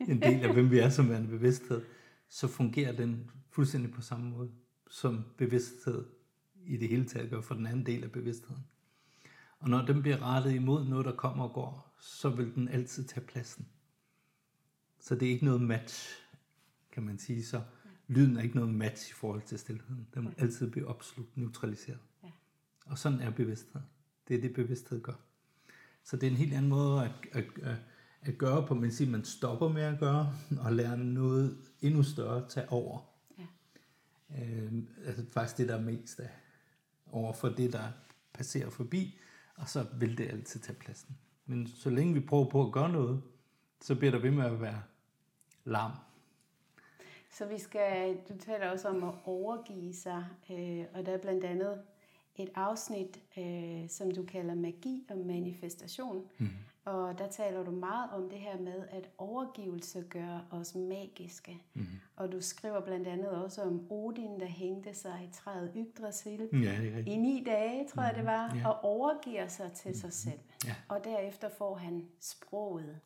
en del af, hvem vi er som værende bevidsthed, så fungerer den fuldstændig på samme måde, som bevidsthed i det hele taget gør for den anden del af bevidstheden. Og når den bliver rettet imod noget, der kommer og går, så vil den altid tage pladsen. Så det er ikke noget match, kan man sige. Så lyden er ikke noget match i forhold til stillheden. Den vil altid blive opslugt, neutraliseret. Ja. Og sådan er bevidsthed. Det er det, bevidsthed gør. Så det er en helt anden måde at, at, at, at gøre på, men siger, man stopper med at gøre, og lærer noget endnu større at tage over. Ja. Øh, altså faktisk det, der er mest af over for det, der passerer forbi, og så vil det altid tage pladsen. Men så længe vi prøver på at gøre noget, så bliver der ved med at være larm. Så vi skal, du taler også om at overgive sig, øh, og der er blandt andet et afsnit, øh, som du kalder magi og manifestation. Mm. Og der taler du meget om det her med, at overgivelse gør os magiske. Mm. Og du skriver blandt andet også om Odin, der hængte sig i træet Yggdrasil Ja, i ni dage, tror jeg det var, Ja. og overgiver sig til sig selv. Ja. Og derefter får han sproget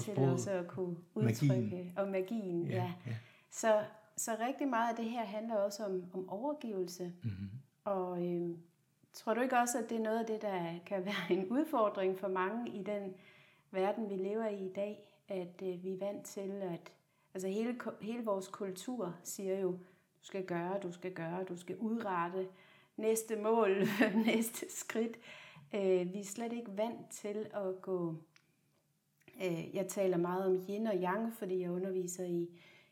til også at kunne udtrykke Magien. og magien. Ja. ja. ja. Så, så rigtig meget af det her handler også om, om overgivelse. Mm-hmm. Og øhm, tror du ikke også, at det er noget af det, der kan være en udfordring for mange i den verden, vi lever i i dag? At øh, vi er vant til, at altså hele, hele vores kultur siger jo, du skal gøre, du skal gøre, du skal udrette næste mål, næste skridt. Øh, vi er slet ikke vant til at gå... Øh, jeg taler meget om yin og yang, fordi jeg underviser i,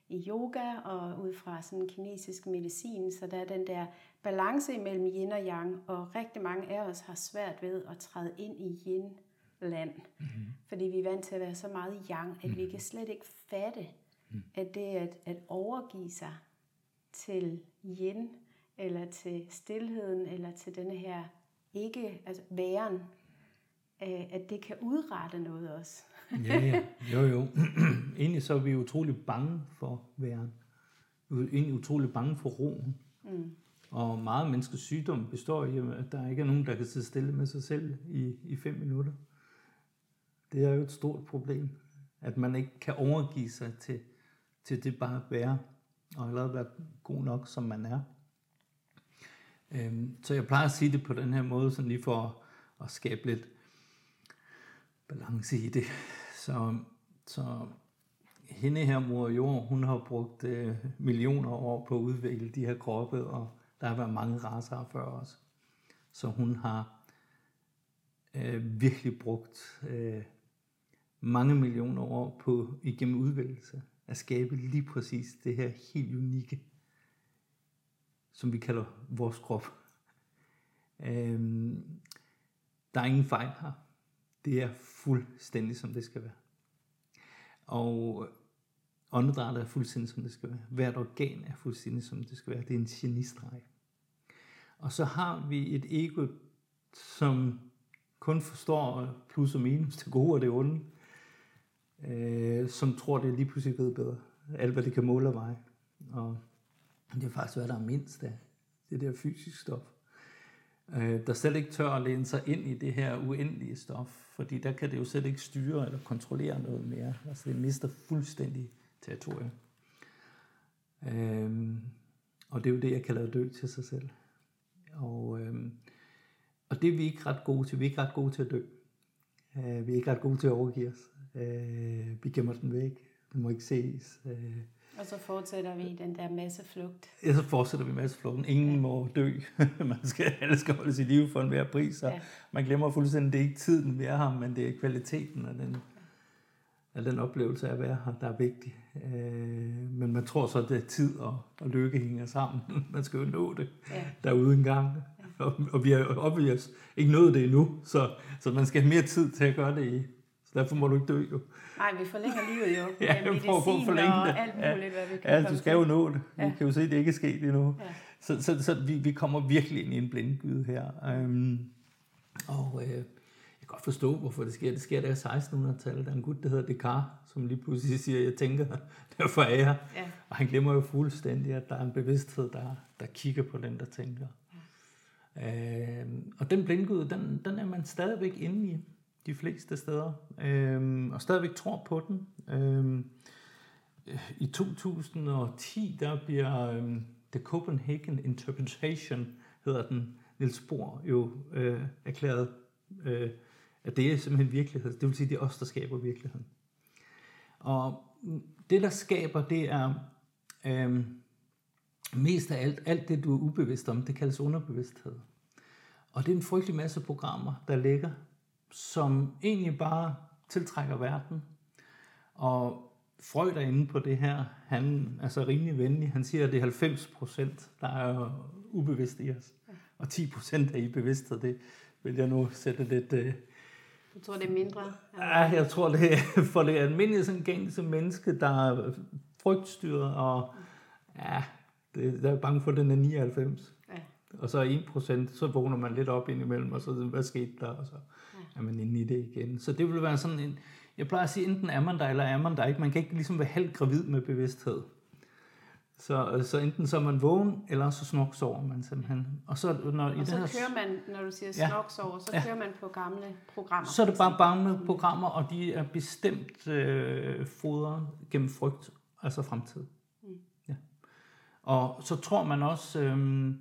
i yoga og ud fra sådan kinesisk medicin, så der er den der balance imellem yin og yang, og rigtig mange af os har svært ved at træde ind i yin-land, mm-hmm. fordi vi er vant til at være så meget yang, at mm-hmm. vi kan slet ikke fatte, mm. at det at, at overgive sig til yin, eller til stillheden, eller til denne her ikke, altså væren, øh, at det kan udrette noget også. Ja, ja, jo jo. Egentlig så er vi utrolig bange for væren. Vi er egentlig utrolig bange for roen. Mm. Og meget menneskets sygdom består i, at der ikke er nogen, der kan sidde stille med sig selv i, i fem minutter. Det er jo et stort problem, at man ikke kan overgive sig til, til det bare at være, og allerede være god nok, som man er. Øhm, så jeg plejer at sige det på den her måde, sådan lige for at skabe lidt balance i det. Så, så hende her, mor jord, hun har brugt øh, millioner år på at udvikle de her kroppe, og der har været mange raser før os. Så hun har øh, virkelig brugt øh, mange millioner år på igennem udvælgelse at skabe lige præcis det her helt unikke som vi kalder vores krop. Øhm, der er ingen fejl her. Det er fuldstændig, som det skal være. Og åndedrættet er fuldstændig, som det skal være. Hvert organ er fuldstændig, som det skal være. Det er en genistreg. Og så har vi et ego, som kun forstår plus og minus, det gode og det onde, øh, som tror, det er lige pludselig ved bedre. Alt, hvad det kan måle og veje. Og det er faktisk, hvad der er mindst af det der fysisk stof. Øh, der slet ikke tør at læne sig ind i det her uendelige stof, fordi der kan det jo slet ikke styre eller kontrollere noget mere. Altså det mister fuldstændig territorium. Øhm, og det er jo det, jeg kalder at dø til sig selv. Og, øhm, og det er vi ikke ret gode til. Vi er ikke ret gode til at dø. Øh, vi er ikke ret gode til at overgive os. Øh, vi gemmer den væk. Den må ikke ses. Øh, og så fortsætter vi den der masseflugt. Ja, så fortsætter vi masseflugten. Ingen ja. må dø. man skal, alle skal holde sit liv for enhver pris. Så ja. Man glemmer fuldstændig, det er ikke tiden, vi er her, men det er kvaliteten af den, af den oplevelse af at være her, der er vigtig. Øh, men man tror så, at det er tid og, og lykke hænger sammen. man skal jo nå det ja. derude en gang. Ja. Og, og vi har obvious ikke nået det endnu, så, så man skal have mere tid til at gøre det i. Så derfor må du ikke dø jo. Nej, vi forlænger livet jo. ja, med medicin for at forlænge det. og alt muligt, ja. hvad vi kan Ja, du skal jo nå det. Ja. Vi kan jo se, at det ikke er sket endnu. Ja. Så, så, så vi, vi kommer virkelig ind i en blindgyde her. Um, og øh, jeg kan godt forstå, hvorfor det sker. Det sker der i 1600-tallet. Der er en gut, der hedder Descartes, som lige pludselig siger, jeg tænker, derfor er jeg. Ja. Og han glemmer jo fuldstændig, at der er en bevidsthed, der, der kigger på den, der tænker. Ja. Uh, og den blindgyde, den, den er man stadigvæk inde i de fleste steder, øh, og stadigvæk tror på den. Øh, I 2010, der bliver øh, The Copenhagen Interpretation, hedder den, Niels Bohr jo øh, erklæret, øh, at det er simpelthen virkelighed. Det vil sige, det er os, der skaber virkeligheden. Og det, der skaber, det er øh, mest af alt, alt det, du er ubevidst om, det kaldes underbevidsthed. Og det er en frygtelig masse programmer, der ligger som egentlig bare tiltrækker verden. Og Freud er inde på det her. Han er så rimelig venlig. Han siger, at det er 90 procent, der er ubevidst i os. Og 10 procent er i bevidsthed. Det vil jeg nu sætte lidt... Uh... Du tror, det er mindre? Ja, jeg tror, det er for det almindelige sådan gængse menneske, der er frygtstyret, og ja, det, der er bange for, at den er 99. Ja. Og så er 1 procent, så vågner man lidt op indimellem, og så hvad skete der? Og så er man inde i det igen. Så det vil være sådan en, jeg plejer at sige, enten er man der, eller er man der ikke. Man kan ikke ligesom være halvt gravid med bevidsthed. Så, så enten så er man vågen, eller så snoksover man simpelthen. Og så, når, og i så den her, kører man, når du siger snoksover, så ja. kører man på gamle programmer. Så er det bare gamle programmer, og de er bestemt øh, fodret gennem frygt, altså fremtid. Mm. Ja. Og så tror man også, øh,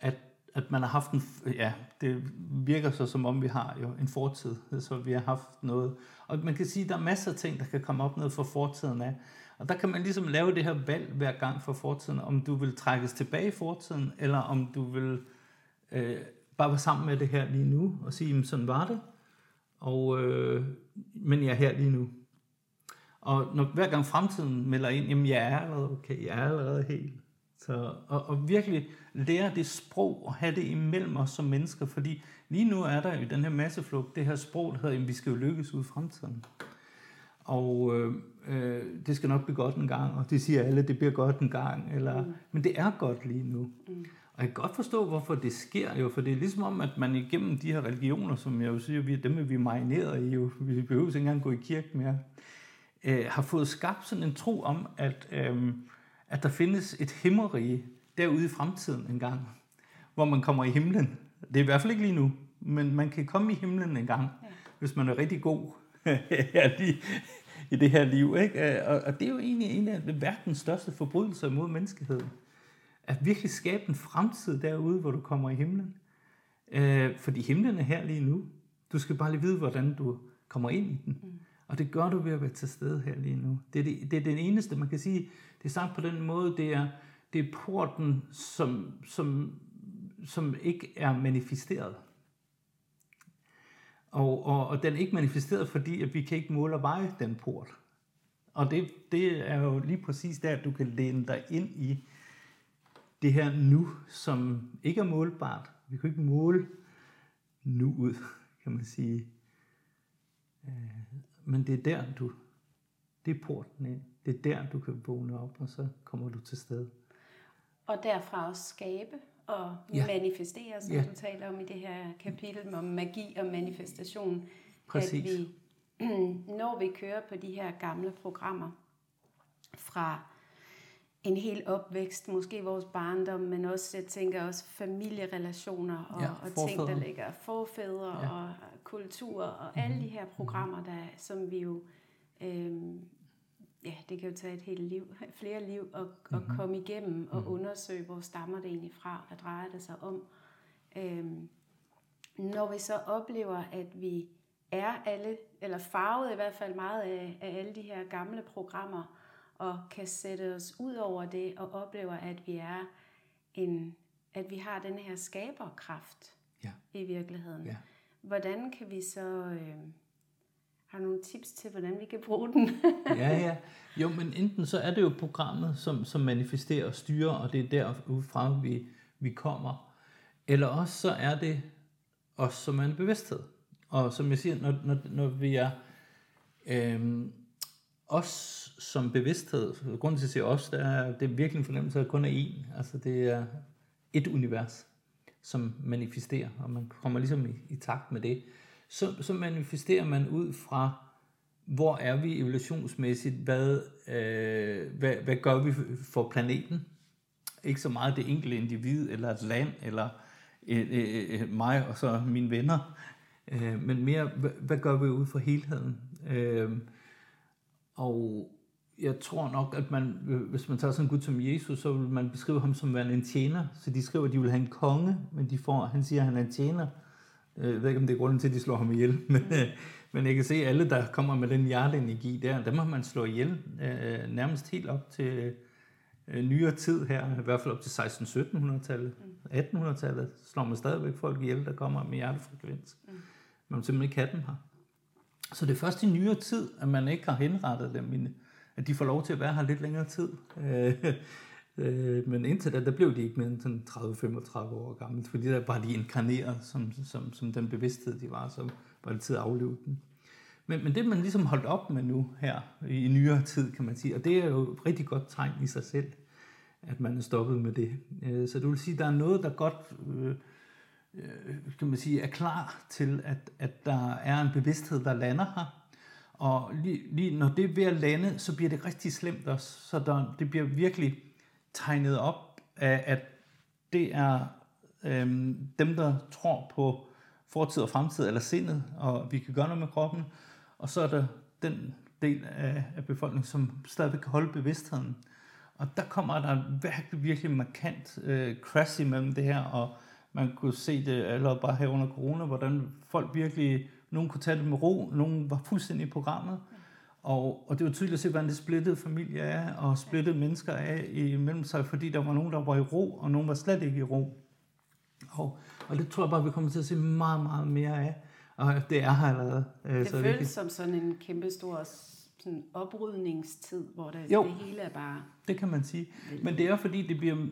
at at man har haft en, ja, det virker så som om vi har jo en fortid, så vi har haft noget, og man kan sige, at der er masser af ting, der kan komme op noget fra fortiden af, og der kan man ligesom lave det her valg hver gang for fortiden, om du vil trækkes tilbage i fortiden, eller om du vil øh, bare være sammen med det her lige nu, og sige, sådan var det, og, øh, men jeg er her lige nu. Og når, hver gang fremtiden melder ind, jamen jeg er allerede okay, jeg er allerede helt. Så, og, og virkelig lære det sprog og have det imellem os som mennesker, fordi lige nu er der jo den her masseflugt, det her sprog, der hedder, at vi skal jo lykkes ud i fremtiden. Og øh, øh, det skal nok blive godt en gang, og det siger alle, det bliver godt en gang, eller, mm. men det er godt lige nu. Mm. Og jeg kan godt forstå, hvorfor det sker jo, for det er ligesom om, at man igennem de her religioner, som jeg jo siger, vi, dem er vi marineret i, jo, vi behøver ikke engang gå i kirke mere, øh, har fået skabt sådan en tro om, at, øh, at der findes et himmerige derude i fremtiden en gang, hvor man kommer i himlen. Det er i hvert fald ikke lige nu, men man kan komme i himlen en gang, ja. hvis man er rigtig god i, i det her liv. Ikke? Og, og det er jo egentlig en af verdens største forbrydelser mod menneskeheden. At virkelig skabe en fremtid derude, hvor du kommer i himlen. Øh, fordi himlen er her lige nu. Du skal bare lige vide, hvordan du kommer ind i den. Mm. Og det gør du ved at være til stede her lige nu. Det er, det, det er den eneste, man kan sige, det er sagt på den måde, det er, det er porten, som, som, som ikke er manifesteret. Og, og, og den er ikke manifesteret, fordi at vi kan ikke måle og veje den port. Og det, det er jo lige præcis der, at du kan læne dig ind i det her nu, som ikke er målbart. Vi kan ikke måle nu ud, kan man sige. Øh, men det er der, du, det er porten ind. Det er der, du kan vågne op, og så kommer du til sted. Og derfra også skabe og ja. manifestere, som ja. du taler om i det her kapitel om magi og manifestation. Præcis. At vi, når vi kører på de her gamle programmer fra en hel opvækst, måske vores barndom, men også, jeg tænker også familierelationer og, ja, og ting, der ligger forfædre ja. og kultur og mm-hmm. alle de her programmer, der, som vi jo, øhm, ja, det kan jo tage et helt liv, flere liv at, mm-hmm. at komme igennem og mm-hmm. undersøge, hvor stammer det egentlig fra, hvad drejer det sig om. Øhm, når vi så oplever, at vi er alle, eller farvet i hvert fald meget af, af alle de her gamle programmer, og kan sætte os ud over det og oplever, at vi er en, at vi har den her skaberkraft ja. i virkeligheden. Ja. Hvordan kan vi så øh, har nogle tips til, hvordan vi kan bruge den? ja, ja. Jo, men enten så er det jo programmet, som, som manifesterer og styrer, og det er derfra, vi, vi kommer. Eller også så er det os, som er en bevidsthed. Og som jeg siger, når, når, når vi er øhm, os som bevidsthed, grunden til at sige os, det er, det er virkelig en fornemmelse, at kun er én. Altså det er et univers, som manifesterer, og man kommer ligesom i, i takt med det. Så, så manifesterer man ud fra, hvor er vi evolutionsmæssigt, hvad, øh, hvad, hvad gør vi for planeten? Ikke så meget det enkelte individ, eller et land, eller øh, øh, øh mig og så mine venner, øh, men mere, hvad, hvad gør vi ud for helheden? Øh, og jeg tror nok, at man, hvis man tager sådan en gud som Jesus, så vil man beskrive ham som værende en tjener. Så de skriver, at de vil have en konge, men de får, han siger, at han er en tjener. Øh, jeg ved ikke, om det er grunden til, at de slår ham ihjel, men, men jeg kan se, at alle, der kommer med den hjerteenergi der, dem har man slået ihjel øh, nærmest helt op til øh, nyere tid her, i hvert fald op til 16-1700-tallet. 1800-tallet slår man stadigvæk folk ihjel, der kommer med hjertefrekvens. Mm. Man må simpelthen ikke have dem her. Så det er først i nyere tid, at man ikke har henrettet dem, at de får lov til at være her lidt længere tid. Øh, øh men indtil da, der blev de ikke mere end sådan 30-35 år gamle, fordi der var de inkarneret som, som, som den bevidsthed, de var, så var det tid at afleve den. Men, men det man ligesom holdt op med nu her i nyere tid, kan man sige, og det er jo et rigtig godt tegn i sig selv, at man er stoppet med det. Øh, så du vil sige, at der er noget, der godt øh, Øh, kan man sige, er klar til, at, at der er en bevidsthed, der lander her. Og lige, lige når det er ved at lande, så bliver det rigtig slemt også. Så der, det bliver virkelig tegnet op af, at det er øhm, dem, der tror på fortid og fremtid, eller sindet, og vi kan gøre noget med kroppen. Og så er der den del af, af befolkningen, som stadigvæk kan holde bevidstheden. Og der kommer der virkelig, virkelig markant øh, crash imellem det her, og man kunne se det allerede bare her under corona, hvordan folk virkelig, nogen kunne tage det med ro, nogen var fuldstændig i programmet. Og, og det var tydeligt at se, hvordan det splittede familier er, og splittede mennesker af imellem sig, fordi der var nogen, der var i ro, og nogen var slet ikke i ro. Og, og det tror jeg bare, vi kommer til at se meget, meget mere af. Og det er her allerede. Øh, det så føles det som sådan en kæmpe stor sådan oprydningstid, hvor det, jo, det hele er bare... det kan man sige. Men det er fordi, det bliver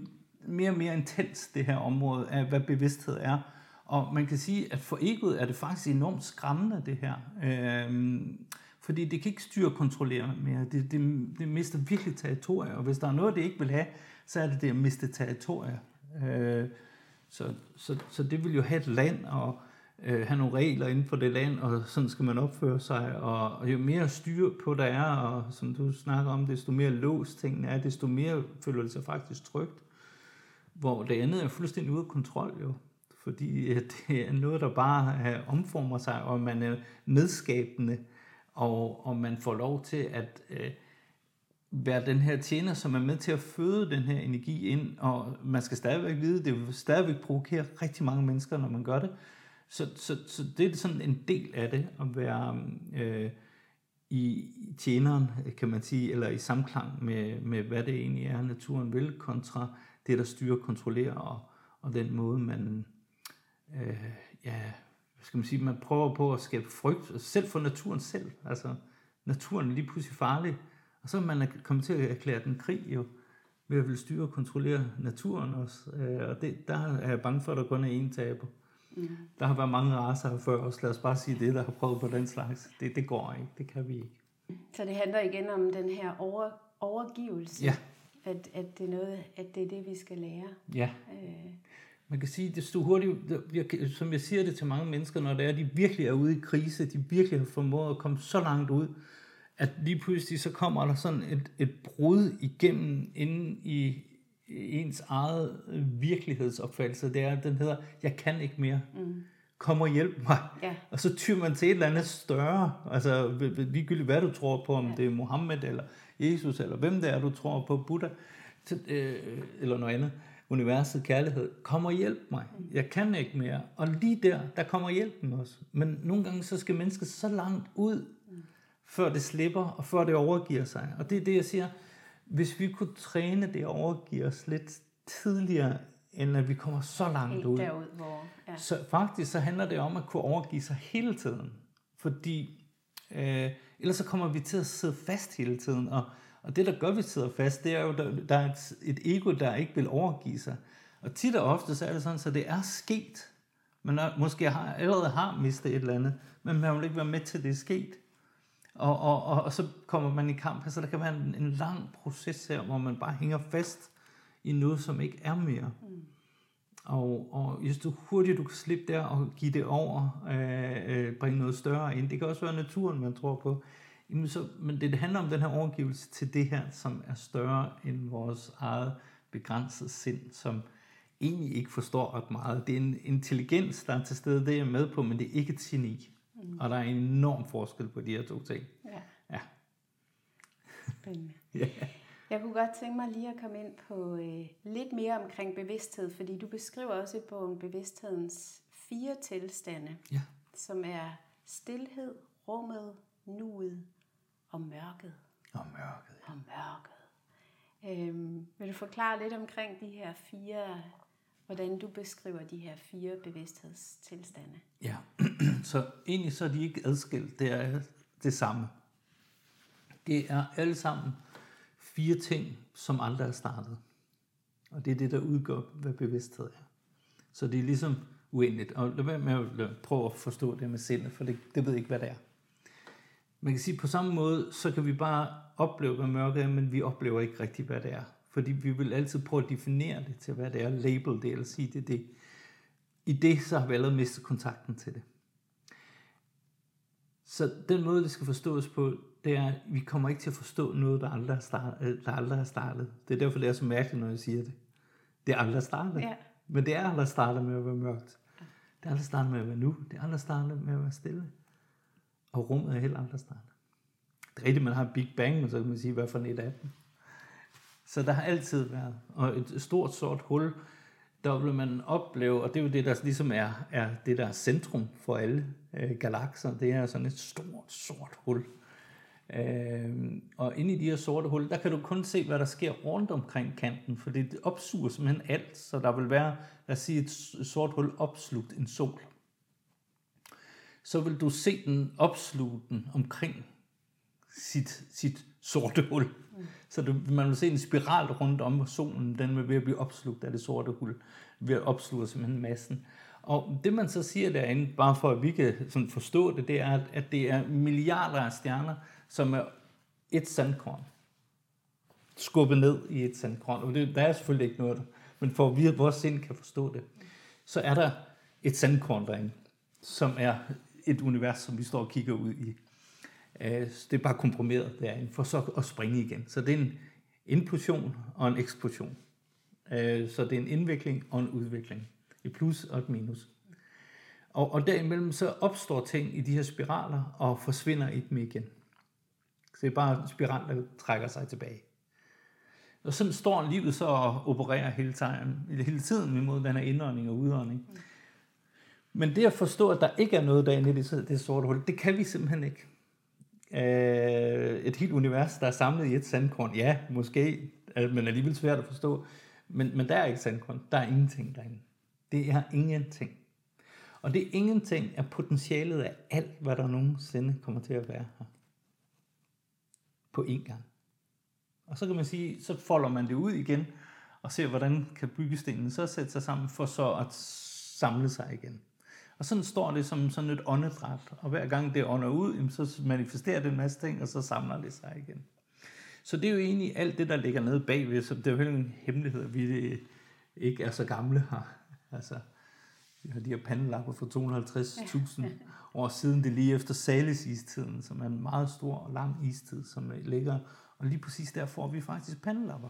mere og mere intens, det her område af, hvad bevidsthed er. Og man kan sige, at for egoet er det faktisk enormt skræmmende, det her. Øhm, fordi det kan ikke styre og kontrollere mere. Det, det, det mister virkelig territorier, og hvis der er noget, det ikke vil have, så er det det at miste territorier. Øh, så, så, så det vil jo have et land, og øh, have nogle regler inden for det land, og sådan skal man opføre sig, og, og jo mere styr på der er, og som du snakker om, desto mere låst tingene er, desto mere føler det sig faktisk trygt. Hvor det andet er fuldstændig ude af kontrol jo, fordi øh, det er noget, der bare øh, omformer sig, og man er medskabende, og, og man får lov til at øh, være den her tjener, som er med til at føde den her energi ind, og man skal stadigvæk vide, det vil stadigvæk provokere rigtig mange mennesker, når man gør det, så, så, så det er sådan en del af det, at være øh, i tjeneren, kan man sige, eller i samklang med, med, hvad det egentlig er, naturen vil, kontra det, der styrer, kontrollerer, og, og den måde, man, øh, ja, hvad skal man sige, man prøver på at skabe frygt, selv for naturen selv. Altså, naturen er lige pludselig farlig, og så er man kommet til at erklære den krig jo, ved at vil styre og kontrollere naturen også. Øh, og det, der er jeg bange for, at der kun er én taber. Mm. Der har været mange raser her før også. Lad os bare sige det, der har prøvet på den slags. Det, det går ikke. Det kan vi ikke. Så det handler igen om den her over, overgivelse. Ja. At, at, det er noget, at det er det, vi skal lære. Ja. Øh. Man kan sige, det stod hurtigt, som jeg siger det til mange mennesker, når det er, de virkelig er ude i krise, de virkelig har formået at komme så langt ud, at lige pludselig så kommer der sådan et, et brud igennem inden i, ens eget virkelighedsopfattelse, det er, den hedder, jeg kan ikke mere. Mm. Kom og hjælp mig. Ja. Og så tyr man til et eller andet større. Altså ligegyldigt hvad du tror på, om ja. det er Mohammed eller Jesus, eller hvem det er, du tror på, Buddha, så, øh, eller noget andet. Universet, kærlighed. Kom og hjælp mig. Jeg kan ikke mere. Og lige der, der kommer hjælpen også. Men nogle gange så skal mennesket så langt ud, før det slipper, og før det overgiver sig. Og det er det, jeg siger hvis vi kunne træne det og overgive os lidt tidligere, end at vi kommer så langt Helt ud. Derud, hvor, ja. Så faktisk så handler det om at kunne overgive sig hele tiden. Fordi øh, ellers så kommer vi til at sidde fast hele tiden. Og, og det, der gør, at vi sidder fast, det er jo, der, der er et, et ego, der ikke vil overgive sig. Og tit og ofte, så er det sådan, så det er sket. Man er, måske har, allerede har mistet et eller andet, men man vil ikke være med til, at det er sket. Og, og, og, og så kommer man i kamp, så der kan være en, en lang proces her, hvor man bare hænger fast i noget, som ikke er mere. Mm. Og, og hvis du hurtigt du kan slippe der og give det over, øh, øh, bringe noget større ind, det kan også være naturen, man tror på, jamen så, men det, det handler om den her overgivelse til det her, som er større end vores eget begrænsede sind, som egentlig ikke forstår ret meget. Det er en intelligens, der er til stede, det er jeg med på, men det er ikke et geni. Mm. Og der er en enorm forskel på de her to ting. Ja. ja. Spændende. ja. Jeg kunne godt tænke mig lige at komme ind på øh, lidt mere omkring bevidsthed, fordi du beskriver også i bogen bevidsthedens fire tilstande, ja. som er stillhed, rummet, nuet og mørket. Og mørket, ja. Og mørket. Øhm, vil du forklare lidt omkring de her fire hvordan du beskriver de her fire bevidsthedstilstande. Ja, så egentlig så er de ikke adskilt, det er det samme. Det er alle sammen fire ting, som aldrig er startet. Og det er det, der udgør, hvad bevidsthed er. Så det er ligesom uendeligt. Og lad være med at prøve at forstå det med sindet, for det, det ved ikke, hvad det er. Man kan sige, på samme måde, så kan vi bare opleve, hvad mørket er, men vi oplever ikke rigtigt, hvad det er. Fordi vi vil altid prøve at definere det til, hvad det er, label det, eller sige det, det. I det, så har vi allerede mistet kontakten til det. Så den måde, det skal forstås på, det er, at vi kommer ikke til at forstå noget, der aldrig, er startet, øh, der aldrig er startet. Det er derfor, det er så mærkeligt, når jeg siger det. Det er aldrig startet. Ja. Men det er aldrig startet med at være mørkt. Det er aldrig startet med at være nu. Det er aldrig startet med at være stille. Og rummet er heller aldrig startet. Det er rigtigt, man har Big Bang, men så kan man sige, hvad for et af dem. Så der har altid været. Og et stort sort hul, der vil man opleve, og det er jo det, der ligesom er, er det der centrum for alle øh, galakser, det er sådan et stort sort hul. Øh, og inde i de her sorte huller, der kan du kun se, hvad der sker rundt omkring kanten, for det opsuger simpelthen alt, så der vil være, lad os sige, et sort hul opslugt en sol. Så vil du se den opsluge den omkring sit, sit sorte hul. Mm. Så du, man vil se en spiral rundt om, solen den vil ved at blive opslugt af det sorte hul, ved at opsluge simpelthen massen. Og det man så siger derinde, bare for at vi kan sådan forstå det, det er, at det er milliarder af stjerner, som er et sandkorn. Skubbet ned i et sandkorn. Og det, der er selvfølgelig ikke noget. Men for at vi, vores sind kan forstå det, så er der et sandkorn derinde, som er et univers, som vi står og kigger ud i. Øh, det er bare komprimeret derinde, for så at springe igen. Så det er en implosion og en eksplosion. Øh, så det er en indvikling og en udvikling. Et plus og et minus. Og, og derimellem så opstår ting i de her spiraler og forsvinder i dem igen. Så det er bare spiral, der trækker sig tilbage. Og sådan står livet så og opererer hele tiden, hele tiden imod den her indånding og udånding. Men det at forstå, at der ikke er noget derinde i det, det sorte hul, det kan vi simpelthen ikke. Øh, et helt univers, der er samlet i et sandkorn, ja, måske, men alligevel svært at forstå. Men, men der er ikke sandkorn, der er ingenting derinde. Det er ingenting. Og det ingenting er potentialet af alt, hvad der nogensinde kommer til at være her. På én gang. Og så kan man sige, så folder man det ud igen, og ser, hvordan kan byggestenen så sætte sig sammen, for så at samle sig igen. Og sådan står det som sådan et åndedræt, og hver gang det ånder ud, så manifesterer det en masse ting, og så samler det sig igen. Så det er jo egentlig alt det, der ligger nede bagved, så det er jo en hemmelighed, at vi ikke er så gamle her. Altså, vi har de her pandelapper fra 250.000 ja. År siden. Det er lige efter Salis-istiden, som er en meget stor og lang istid, som ligger. Og lige præcis der får vi faktisk pandelapper.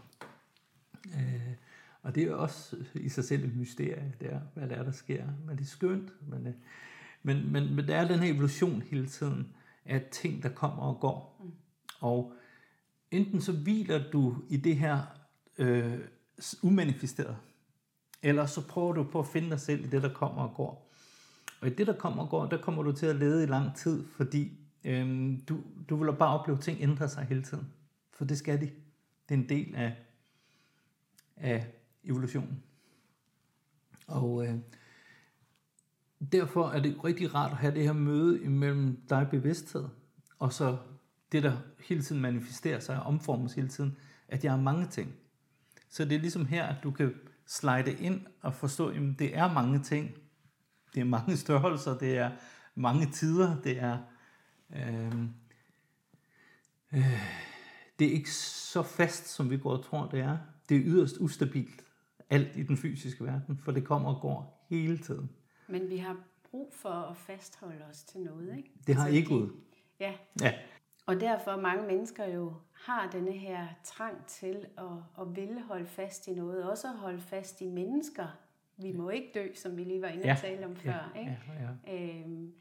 Øh, og det er også i sig selv et mysterie, der, hvad det er, der sker. Men det er skønt. Men, øh, men, men, men der er den her evolution hele tiden af ting, der kommer og går. Mm. Og enten så hviler du i det her øh, umanifesterede, eller så prøver du på at finde dig selv i det, der kommer og går. Og i det, der kommer og går, der kommer du til at lede i lang tid, fordi øhm, du, du vil bare opleve, at ting ændrer sig hele tiden. For det skal de. Det er en del af, af evolutionen. Og øh, derfor er det rigtig rart at have det her møde imellem dig bevidsthed, og så det, der hele tiden manifesterer sig og omformes hele tiden, at jeg har mange ting. Så det er ligesom her, at du kan slide ind og forstå, at det er mange ting. Det er mange størrelser, det er mange tider, det er, øh, øh, det er ikke så fast, som vi går og tror, det er. Det er yderst ustabilt, alt i den fysiske verden, for det kommer og går hele tiden. Men vi har brug for at fastholde os til noget, ikke? Det har ikke ud. Ja. ja. Og derfor mange mennesker jo har denne her trang til at, at ville holde fast i noget, også at holde fast i mennesker. Vi må ikke dø, som vi lige var inde og ja. tale om før. Ja. Ikke? Ja, ja. Øhm,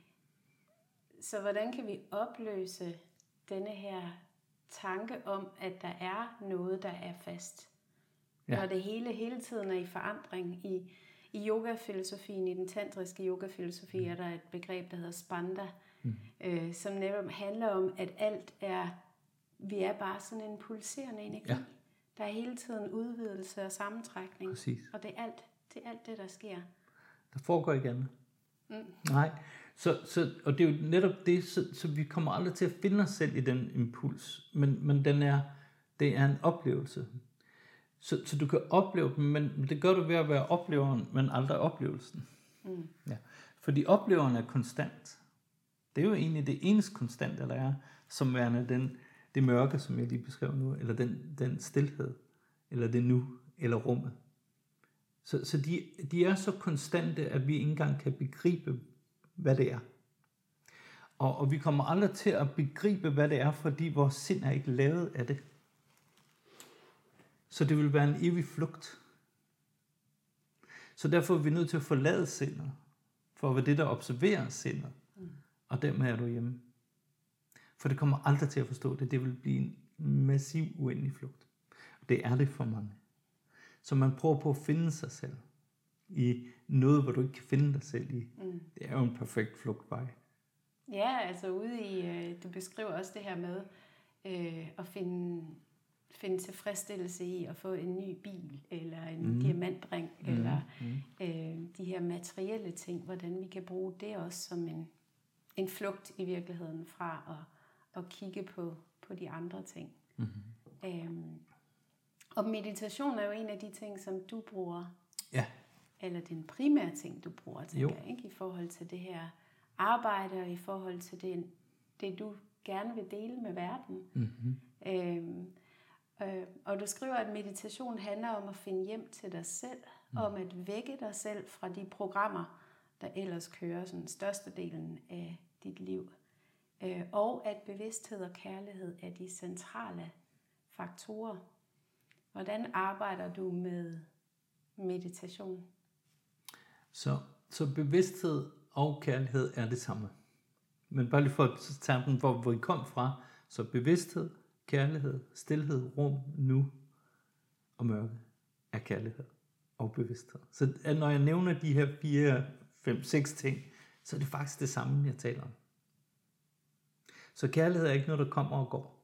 så hvordan kan vi opløse denne her tanke om, at der er noget, der er fast? Ja. Når det hele hele tiden er i forandring. I, i yogafilosofien, i den tantriske yogafilosofi, mm. er der et begreb, der hedder spanda, mm. øh, som netop handler om, at alt er vi er bare sådan en pulserende energi. Ja. Der er hele tiden udvidelse og sammentrækning. Præcis. Og det er alt det, er alt det der sker. Der foregår ikke andet. Mm. Nej. Så, så, og det er jo netop det, så, så vi kommer aldrig til at finde os selv i den impuls. Men, men den er, det er en oplevelse. Så, så du kan opleve dem, men det gør du ved at være opleveren, men aldrig oplevelsen. Mm. Ja. Fordi opleveren er konstant. Det er jo egentlig det eneste konstant, der er, som værende den det mørke, som jeg lige beskrev nu, eller den, den stillhed, eller det nu, eller rummet. Så, så de, de er så konstante, at vi ikke engang kan begribe, hvad det er. Og, og vi kommer aldrig til at begribe, hvad det er, fordi vores sind er ikke lavet af det. Så det vil være en evig flugt. Så derfor er vi nødt til at forlade sindet, for at være det, der observerer sindet. Og dermed er du hjemme. For det kommer aldrig til at forstå det. Det vil blive en massiv uendelig flugt. Det er det for mange. Så man prøver på at finde sig selv i noget, hvor du ikke kan finde dig selv i. Mm. Det er jo en perfekt flugtvej. Ja, altså ude i, øh, du beskriver også det her med øh, at finde, finde tilfredsstillelse i at få en ny bil, eller en mm. diamantring, mm. eller mm. Øh, de her materielle ting, hvordan vi kan bruge det også som en, en flugt i virkeligheden fra at, at kigge på, på de andre ting. Mm. Øhm, og meditation er jo en af de ting, som du bruger. Ja. Eller den primære ting, du bruger, tænker jeg, ikke? i forhold til det her arbejde, og i forhold til det, det du gerne vil dele med verden. Mm-hmm. Øhm, øh, og du skriver, at meditation handler om at finde hjem til dig selv, mm. om at vække dig selv fra de programmer, der ellers kører sådan størstedelen af dit liv. Øh, og at bevidsthed og kærlighed er de centrale faktorer. Hvordan arbejder du med meditation? Så, så bevidsthed og kærlighed er det samme. Men bare lige for at tage den, hvor, hvor vi kom fra. Så bevidsthed, kærlighed, stillhed, rum, nu og mørke er kærlighed og bevidsthed. Så når jeg nævner de her fire, fem, seks ting, så er det faktisk det samme, jeg taler om. Så kærlighed er ikke noget, der kommer og går.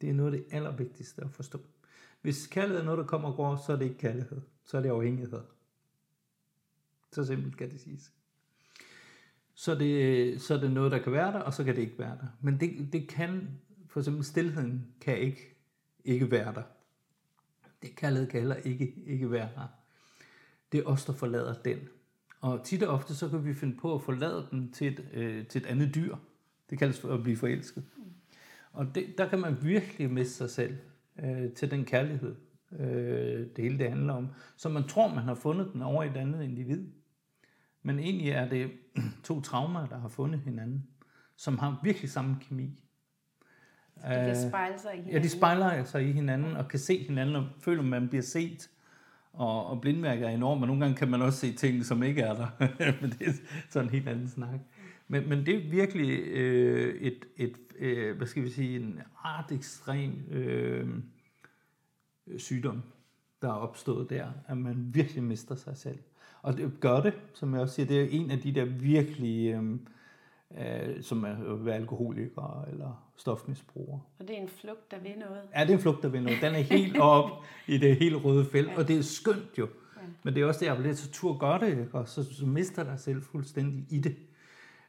Det er noget af det allervigtigste at forstå. Hvis kærlighed er noget, der kommer og går, så er det ikke kærlighed. Så er det afhængighed. Så simpelt kan det siges. Så det, så er det noget, der kan være der, og så kan det ikke være der. Men det, det kan, for eksempel stillheden kan ikke, ikke være der. Det kærlighed kan heller ikke, ikke være der. Det er os, der forlader den. Og tit og ofte, så kan vi finde på at forlade den til et, øh, til et andet dyr. Det kaldes for at blive forelsket. Og det, der kan man virkelig miste sig selv øh, til den kærlighed, øh, det hele det handler om. Så man tror, man har fundet den over et andet individ. Men egentlig er det to traumer, der har fundet hinanden, som har virkelig samme kemi. De kan spejle sig i hinanden. Ja, de spejler sig i hinanden og kan se hinanden og føler, at man bliver set. Og, og blindmærker er enormt, men nogle gange kan man også se ting, som ikke er der. men det er sådan en helt anden snak. Men, men det er virkelig øh, et, et øh, hvad skal vi sige, en ret ekstrem øh, sygdom, der er opstået der, at man virkelig mister sig selv. Og det gør det, som jeg også siger, det er en af de der virkelig, øh, øh, som er være alkoholikere eller stofmisbrugere. Og det er en flugt, der vil noget. Ja, det er en flugt, der vil noget. Den er helt op i det helt røde felt, ja. og det er skønt jo. Ja. Men det er også det, jeg vil så tur gør det, og så, så mister dig selv fuldstændig i det.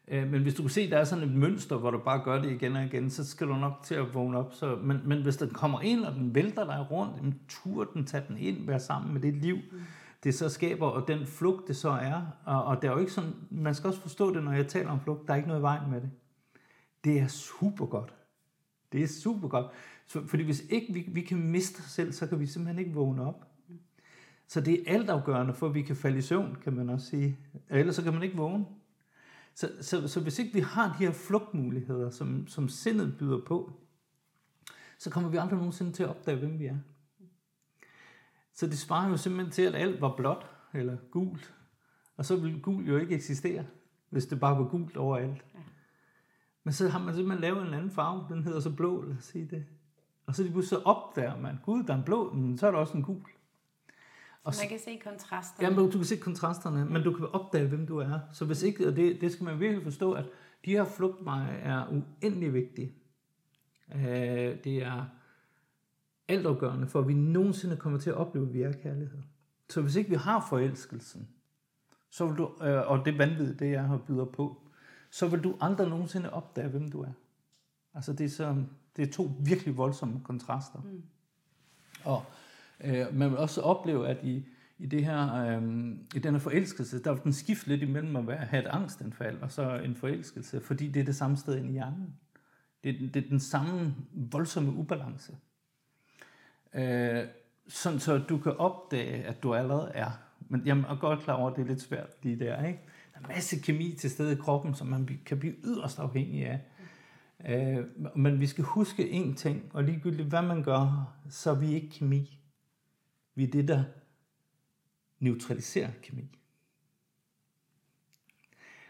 Øh, men hvis du kan se, at der er sådan et mønster, hvor du bare gør det igen og igen, så skal du nok til at vågne op. Så, men, men hvis den kommer ind, og den vælter dig rundt, tur den, tag den ind, vær sammen med det liv, mm. det så skaber, og den flugt, det så er. Og, og det er jo ikke sådan, man skal også forstå det, når jeg taler om flugt, der er ikke noget i vejen med det. Det er super godt. Det er super godt. Så, fordi hvis ikke vi, vi kan miste os selv, så kan vi simpelthen ikke vågne op. Så det er altafgørende for, at vi kan falde i søvn, kan man også sige. Ellers så kan man ikke vågne. Så, så, så hvis ikke vi har de her flugtmuligheder, som, som sindet byder på, så kommer vi aldrig nogensinde til at opdage, hvem vi er. Så det svarer jo simpelthen til, at alt var blåt eller gult. Og så ville gul jo ikke eksistere, hvis det bare var gult overalt. Ja. Men så har man simpelthen lavet en anden farve, den hedder så blå, lad os sige det. Og så lige pludselig så opdager man, gud, der er en blå, men så er der også en gul. Og man kan se kontrasterne. Ja, men du kan se kontrasterne, men du kan opdage, hvem du er. Så hvis ikke, og det, det skal man virkelig forstå, at de her flugtveje er uendelig vigtige. Øh, det er altafgørende for, at vi nogensinde kommer til at opleve, at vi er kærlighed. Så hvis ikke vi har forelskelsen, så vil du, øh, og det vanvid, det jeg har byder på, så vil du aldrig nogensinde opdage, hvem du er. Altså det er, så, det er to virkelig voldsomme kontraster. Mm. Og Øh, man vil også opleve, at i, i, det her, øh, i denne forelskelse, der vil den skifte lidt imellem at være, have et angstanfald og så en forelskelse, fordi det er det samme sted i hjernen. Det, det er den samme voldsomme ubalance. Øh, sådan så du kan opdage, at du allerede er. Men jeg er godt klar over, at det er lidt svært lige der. Ikke? Der er masse kemi til stede i kroppen, som man kan blive yderst afhængig af. Øh, men vi skal huske én ting, og ligegyldigt hvad man gør, så er vi ikke kemi. Vi er det, der neutraliserer kemi.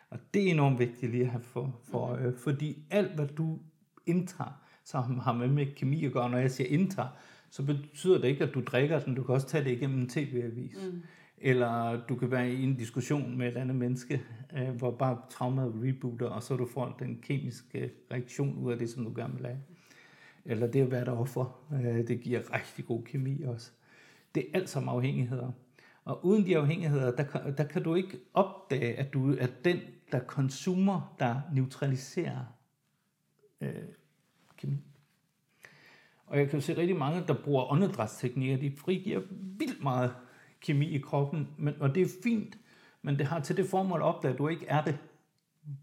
Og det er enormt vigtigt lige at have for, for øje, fordi alt hvad du indtager, som har med, med kemi at gøre, når jeg siger indtager, så betyder det ikke, at du drikker den. Du kan også tage det igennem en tv-avis. Mm. Eller du kan være i en diskussion med et andet menneske, øh, hvor bare traumet rebooter, og så du får den kemiske reaktion ud af det, som du gerne vil have. Eller det at være offer, øh, det giver rigtig god kemi også. Det er alt sammen afhængigheder. Og uden de afhængigheder, der kan, der kan du ikke opdage, at du er den, der konsumer, der neutraliserer øh, kemi. Og jeg kan se rigtig mange, der bruger åndedrætsteknikker, de frigiver vildt meget kemi i kroppen, men, og det er fint, men det har til det formål at opdage, at du ikke er det.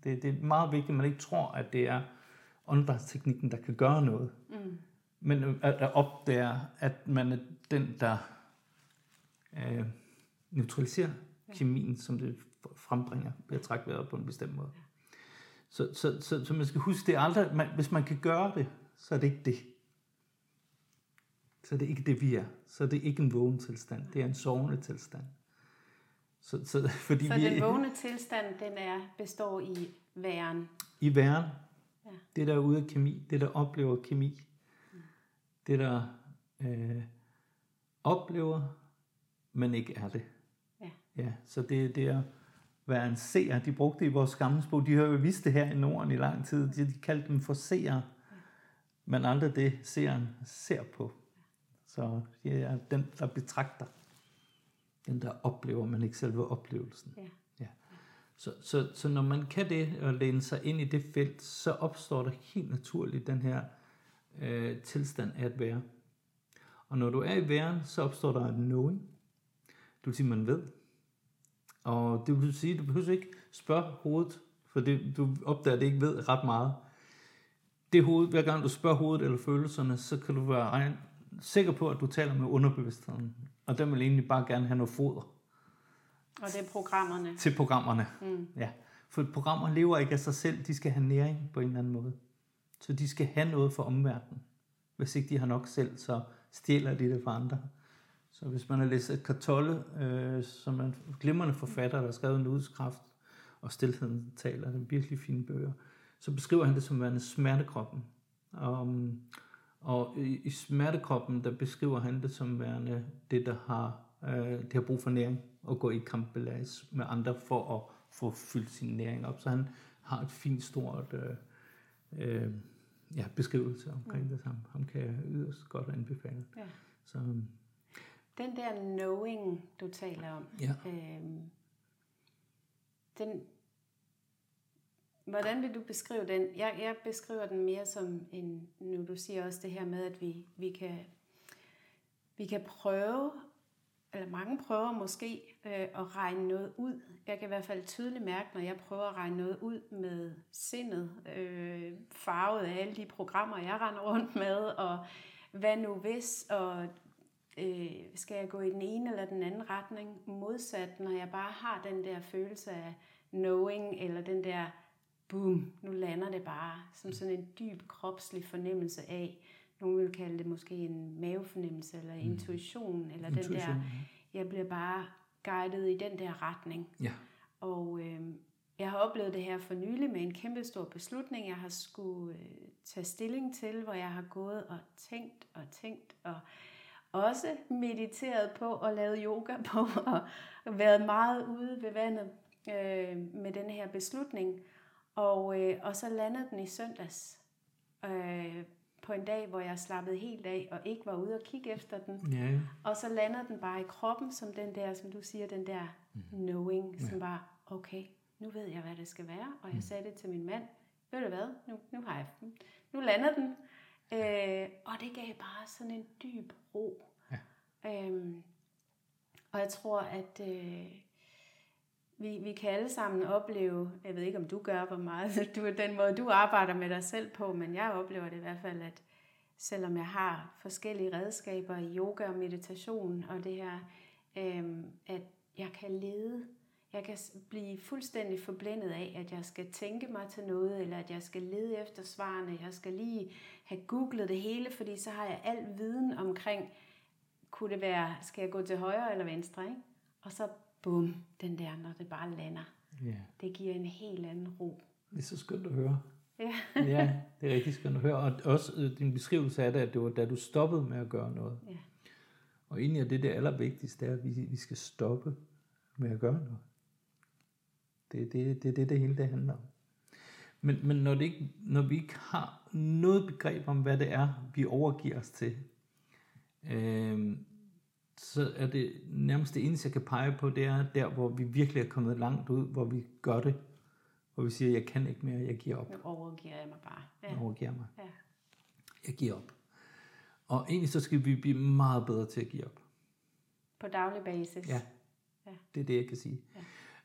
det. Det er meget vigtigt, at man ikke tror, at det er åndedrætsteknikken, der kan gøre noget. Mm. Men at, at opdage, at man er den, der øh, neutraliserer kemien, som det frembringer ved at trække vejret på en bestemt måde. Så, så, så, så man skal huske, det er aldrig, man, hvis man kan gøre det, så er det ikke det. Så er det ikke det, vi er. Så er det ikke en vågen tilstand. Det er en sovende tilstand. Så, så, fordi så vi, den vågne tilstand, den er, består i væren? I væren. Ja. Det, der er ude af kemi. Det, der oplever kemi. Mm. Det, der øh, oplever, men ikke er det. Ja. ja så det, det er være en seer. De brugte det i vores gamle sprog. De har jo vist det her i Norden i lang tid. De, de kaldte dem for seere. Ja. Men aldrig det, seeren ser på. Så det er den, der betragter. Den, der oplever, men ikke selve oplevelsen. Ja. Ja. Så, så, så når man kan det og læne sig ind i det felt, så opstår der helt naturligt den her øh, tilstand af at være. Og når du er i væren, så opstår der en knowing. Du vil sige, man ved. Og det vil sige, du behøver ikke spørge hovedet, for det, du opdager, at det ikke ved ret meget. Det hoved, hver gang du spørger hovedet eller følelserne, så kan du være sikker på, at du taler med underbevidstheden. Og den vil egentlig bare gerne have noget foder. Og det er programmerne. Til programmerne, mm. ja. For programmer lever ikke af sig selv, de skal have næring på en eller anden måde. Så de skal have noget for omverdenen. Hvis ikke de har nok selv, så stjæler de det fra andre. Så hvis man har læst et kartolle, øh, som er en glimrende forfatter, der har skrevet en udskraft, og Stilheden taler, er virkelig fine bøger, så beskriver han det som værende smertekroppen. Um, og i, i smertekroppen, der beskriver han det som værende det, der har, øh, det har brug for næring, og gå i kampbelæs med andre for at få fyldt sin næring op. Så han har et fint, stort øh, øh, ja, beskrivelse omkring mm. det samme. Ham kan jeg yderst godt anbefale. Ja. Så, den der knowing, du taler om, ja. øhm, den, hvordan vil du beskrive den? Jeg, jeg beskriver den mere som en, nu du siger også det her med, at vi, vi, kan, vi kan prøve, eller mange prøver måske, øh, at regne noget ud. Jeg kan i hvert fald tydeligt mærke, når jeg prøver at regne noget ud med sindet, øh, farvet af alle de programmer, jeg render rundt med, og hvad nu hvis, og øh, skal jeg gå i den ene eller den anden retning, modsat når jeg bare har den der følelse af knowing, eller den der boom, nu lander det bare, som sådan en dyb kropslig fornemmelse af, nogen vil kalde det måske en mavefornemmelse, eller mm. intuition, eller intuition, den der, jeg bliver bare guidet i den der retning. Ja. Og øh, jeg har oplevet det her for nylig med en kæmpe stor beslutning, jeg har skulle øh, tage stilling til, hvor jeg har gået og tænkt og tænkt og også mediteret på og lavet yoga på og været meget ude ved vandet øh, med den her beslutning. Og, øh, og så landede den i søndags øh, på en dag, hvor jeg slappede helt af og ikke var ude og kigge efter den. Ja. Og så landede den bare i kroppen som den der, som du siger, den der mm. knowing, som ja. var, okay, nu ved jeg, hvad det skal være. Og jeg mm. sagde det til min mand, ved du hvad, nu, nu har jeg Nu lander den. Øh, og det gav bare sådan en dyb ro. Ja. Øhm, og jeg tror, at øh, vi, vi kan alle sammen opleve, jeg ved ikke om du gør, hvor meget du, den måde du arbejder med dig selv på, men jeg oplever det i hvert fald, at selvom jeg har forskellige redskaber i yoga og meditation og det her, øhm, at jeg kan lede jeg kan blive fuldstændig forblændet af, at jeg skal tænke mig til noget, eller at jeg skal lede efter svarene. Jeg skal lige have googlet det hele, fordi så har jeg al viden omkring, kunne det være, skal jeg gå til højre eller venstre, ikke? Og så bum, den der, når det bare lander. Yeah. Det giver en helt anden ro. Det er så skønt at høre. Ja. ja, det er rigtig skønt at høre. Og også øh, din beskrivelse af det, at det var da du stoppede med at gøre noget. Ja. Og egentlig er det det allervigtigste, er, at vi, vi skal stoppe med at gøre noget. Det er det, det, det, det hele det handler om. Men, men når, det ikke, når vi ikke har noget begreb om, hvad det er, vi overgiver os til, øh, så er det nærmest det eneste, jeg kan pege på, det er der, hvor vi virkelig er kommet langt ud, hvor vi gør det, hvor vi siger, jeg kan ikke mere, jeg giver op. Nu overgiver jeg mig bare. Ja. Jeg overgiver mig. Ja. Jeg giver op. Og egentlig så skal vi blive meget bedre til at give op. På daglig basis? Ja. ja. Det er det, jeg kan sige. Ja.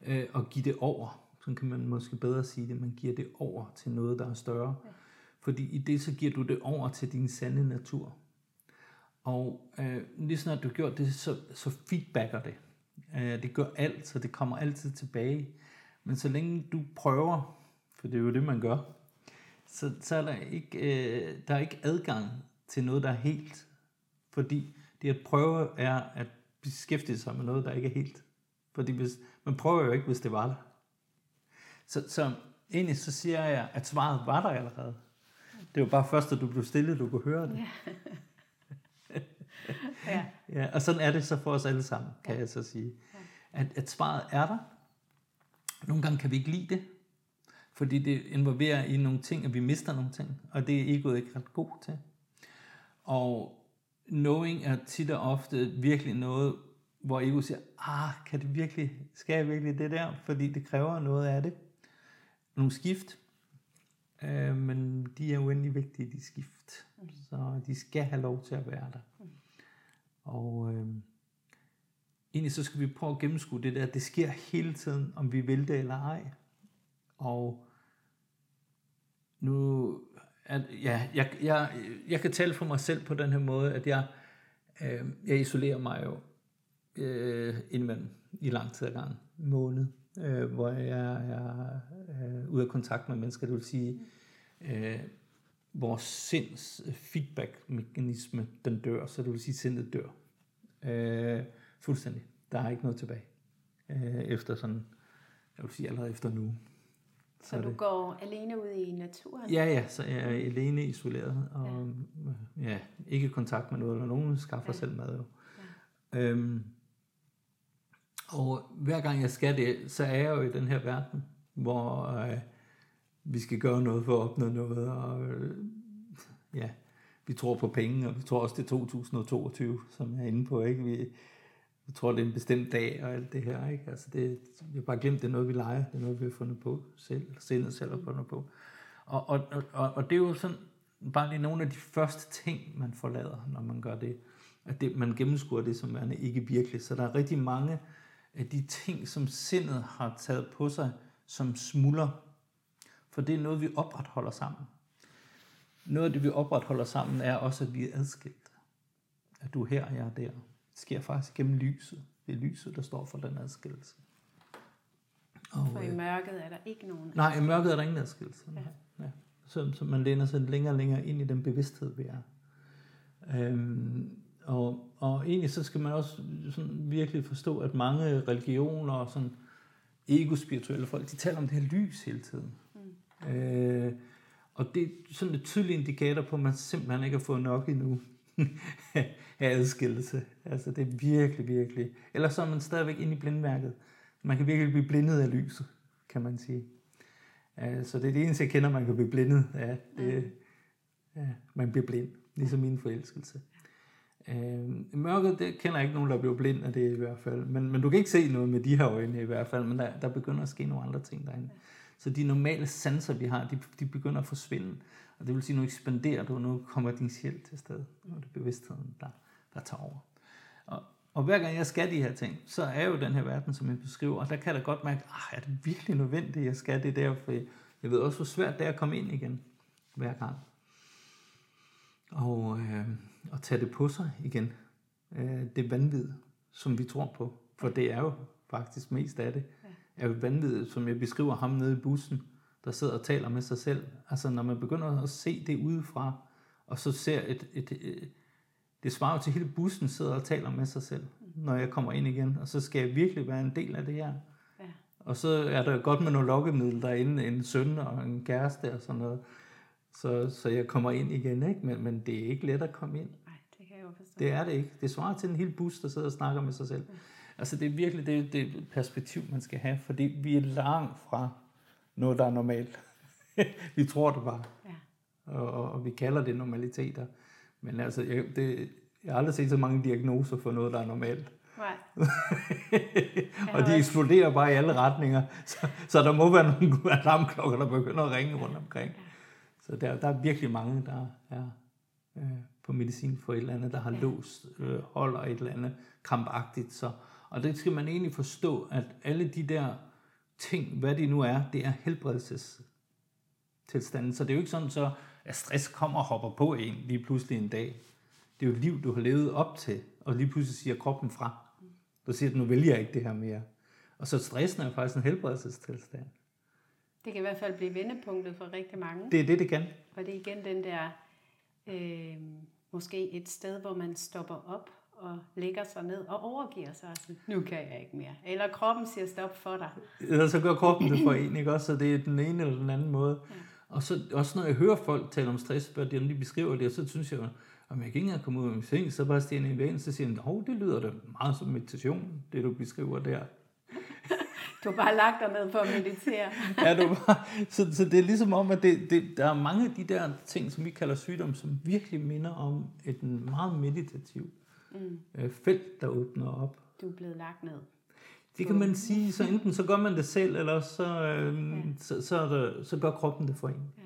Øh, og give det over. Så kan man måske bedre sige det. Man giver det over til noget, der er større. Ja. Fordi i det, så giver du det over til din sande natur. Og øh, lige snart du har gjort det, så, så feedbacker det. Øh, det gør alt, så det kommer altid tilbage. Men så længe du prøver, for det er jo det, man gør, så, så er der ikke, øh, der er ikke adgang til noget, der er helt. Fordi det at prøve er at beskæftige sig med noget, der ikke er helt. Fordi hvis, man prøver jo ikke, hvis det var der. Så, så egentlig så siger jeg, at svaret var der allerede. Det var bare først, at du blev stille, du kunne høre det. Ja. ja. ja. Og sådan er det så for os alle sammen, kan ja. jeg så sige. At, at svaret er der. Nogle gange kan vi ikke lide det, fordi det involverer i nogle ting, at vi mister nogle ting, og det er egoet ikke ret god til. Og knowing er tit og ofte virkelig noget, hvor ego siger, ah, kan det virkelig, skal jeg virkelig det der? Fordi det kræver noget af det. Nogle skift, øh, men de er uendelig vigtige, de skift. Så de skal have lov til at være der. Og øh, egentlig så skal vi prøve at gennemskue det der, det sker hele tiden, om vi vil det eller ej. Og nu, at, ja, jeg, jeg, jeg kan tale for mig selv på den her måde, at jeg, øh, jeg isolerer mig jo øh, indimellem i lang tid ad gang, måned, øh, hvor jeg er øh, ude af kontakt med mennesker, det vil sige, øh, vores sinds feedback-mekanisme, den dør, så det vil sige, sindet dør. Øh, fuldstændig. Der er ikke noget tilbage. Øh, efter sådan, jeg vil sige allerede efter nu. Så, så du det. går alene ud i naturen? Ja, ja, så jeg er alene isoleret, og ja, ja ikke kontakt med noget, eller nogen skaffer ja. selv mad jo. Ja. Øhm, og hver gang jeg skal det, så er jeg jo i den her verden, hvor øh, vi skal gøre noget for at opnå noget, og øh, ja, vi tror på penge, og vi tror også det er 2022, som jeg er inde på, ikke? Vi, vi tror, det er en bestemt dag og alt det her. Ikke? Altså det, vi har bare glemt, det er noget, vi leger. Det er noget, vi har fundet på selv. Sindet selv har fundet på. Og, og, og, og det er jo sådan, bare lige nogle af de første ting, man forlader, når man gør det. At det, man gennemskuer det som værende ikke virkelig. Så der er rigtig mange af de ting, som sindet har taget på sig, som smuldrer. For det er noget, vi opretholder sammen. Noget af det, vi opretholder sammen, er også, at vi er adskilt. At du er her, og jeg er der sker faktisk gennem lyset. Det er lyset, der står for den adskillelse. Og, for i øh, mørket er der ikke nogen Nej, i mørket er der ingen adskillelse. Ja. Ja. Så, så man læner sig længere og længere ind i den bevidsthed, vi er. Øhm, og, og egentlig så skal man også sådan virkelig forstå, at mange religioner og sådan ego-spirituelle folk, de taler om det her lys hele tiden. Mm. Øh, og det er sådan et tydeligt indikator på, at man simpelthen ikke har fået nok endnu af adskillelse. Altså det er virkelig, virkelig. Ellers så er man stadigvæk inde i blindværket. Man kan virkelig blive blindet af lyset, kan man sige. Så det er det eneste, jeg kender, man kan blive blindet af. Det, ja, man bliver blind, ligesom min forelskelse. Øh, mørket, det kender jeg ikke nogen, der bliver blind af det i hvert fald. Men, men du kan ikke se noget med de her øjne i hvert fald, men der, der begynder at ske nogle andre ting derinde. Så de normale sanser, vi har, de, de begynder at forsvinde. Og det vil sige, nu ekspanderer du, nu kommer din sjæl til sted. Nu er det bevidstheden, der, der tager over. Og, og hver gang jeg skal de her ting, så er jo den her verden, som jeg beskriver, og der kan jeg da godt mærke, ah, er det virkelig nødvendigt, at jeg skal det der, for jeg ved også, hvor svært det er at komme ind igen hver gang. Og, øh, og tage det på sig igen. Øh, det vanvid, som vi tror på, for det er jo faktisk mest af det, er jo vanvid, som jeg beskriver ham nede i bussen, der sidder og taler med sig selv. Altså når man begynder at se det udefra, og så ser et, et, et det svarer jo til hele bussen sidder og taler med sig selv, når jeg kommer ind igen, og så skal jeg virkelig være en del af det her. Ja. Og så er der godt med nogle lokkemiddel derinde, en søn og en kæreste og sådan noget, så, så jeg kommer ind igen, ikke? Men, men det er ikke let at komme ind. Nej, det kan jeg jo forstå. Det er det ikke. Det svarer til en hel bus, der sidder og snakker med sig selv. Altså det er virkelig det, det perspektiv, man skal have, fordi vi er langt fra noget, der er normalt. vi tror det bare. Ja. Og, og, vi kalder det normaliteter. Men altså, jeg, det, jeg har aldrig set så mange diagnoser for noget, der er normalt. Nej. og de eksploderer bare i alle retninger. Så, så der må være nogle alarmklokker, der begynder at ringe rundt omkring. Så der, der er virkelig mange, der er øh, på medicin for et eller andet, der har ja. låst, øh, holder et eller andet krampagtigt. Så, og det skal man egentlig forstå, at alle de der ting, hvad det nu er, det er helbredelsestilstanden. Så det er jo ikke sådan, så at stress kommer og hopper på en lige pludselig en dag. Det er jo et liv, du har levet op til, og lige pludselig siger kroppen fra. Du siger, at nu vælger jeg ikke det her mere. Og så stressen er faktisk en helbredelsestilstand. Det kan i hvert fald blive vendepunktet for rigtig mange. Det er det, det kan. Og det er igen den der, øh, måske et sted, hvor man stopper op og lægger sig ned og overgiver sig sådan, nu kan jeg ikke mere. Eller kroppen siger stop for dig. Eller så gør kroppen det for en, ikke også? Så det er den ene eller den anden måde. Ja. Og så også når jeg hører folk tale om stress, hvor de beskriver det, så synes jeg, om jeg ikke engang komme ud af min seng, så bare stille i vægen, så siger oh, det lyder da meget som meditation, det du beskriver der. Du har bare lagt dig ned for at meditere. ja, du bare, så, så det er ligesom om, at det, det, der er mange af de der ting, som vi kalder sygdom, som virkelig minder om et meget meditativt mm. øh, felt, der åbner op. Du er blevet lagt ned. Det kan man sige, så enten så gør man det selv, eller så, øh, ja. så, så, der, så gør kroppen det for en. Ja.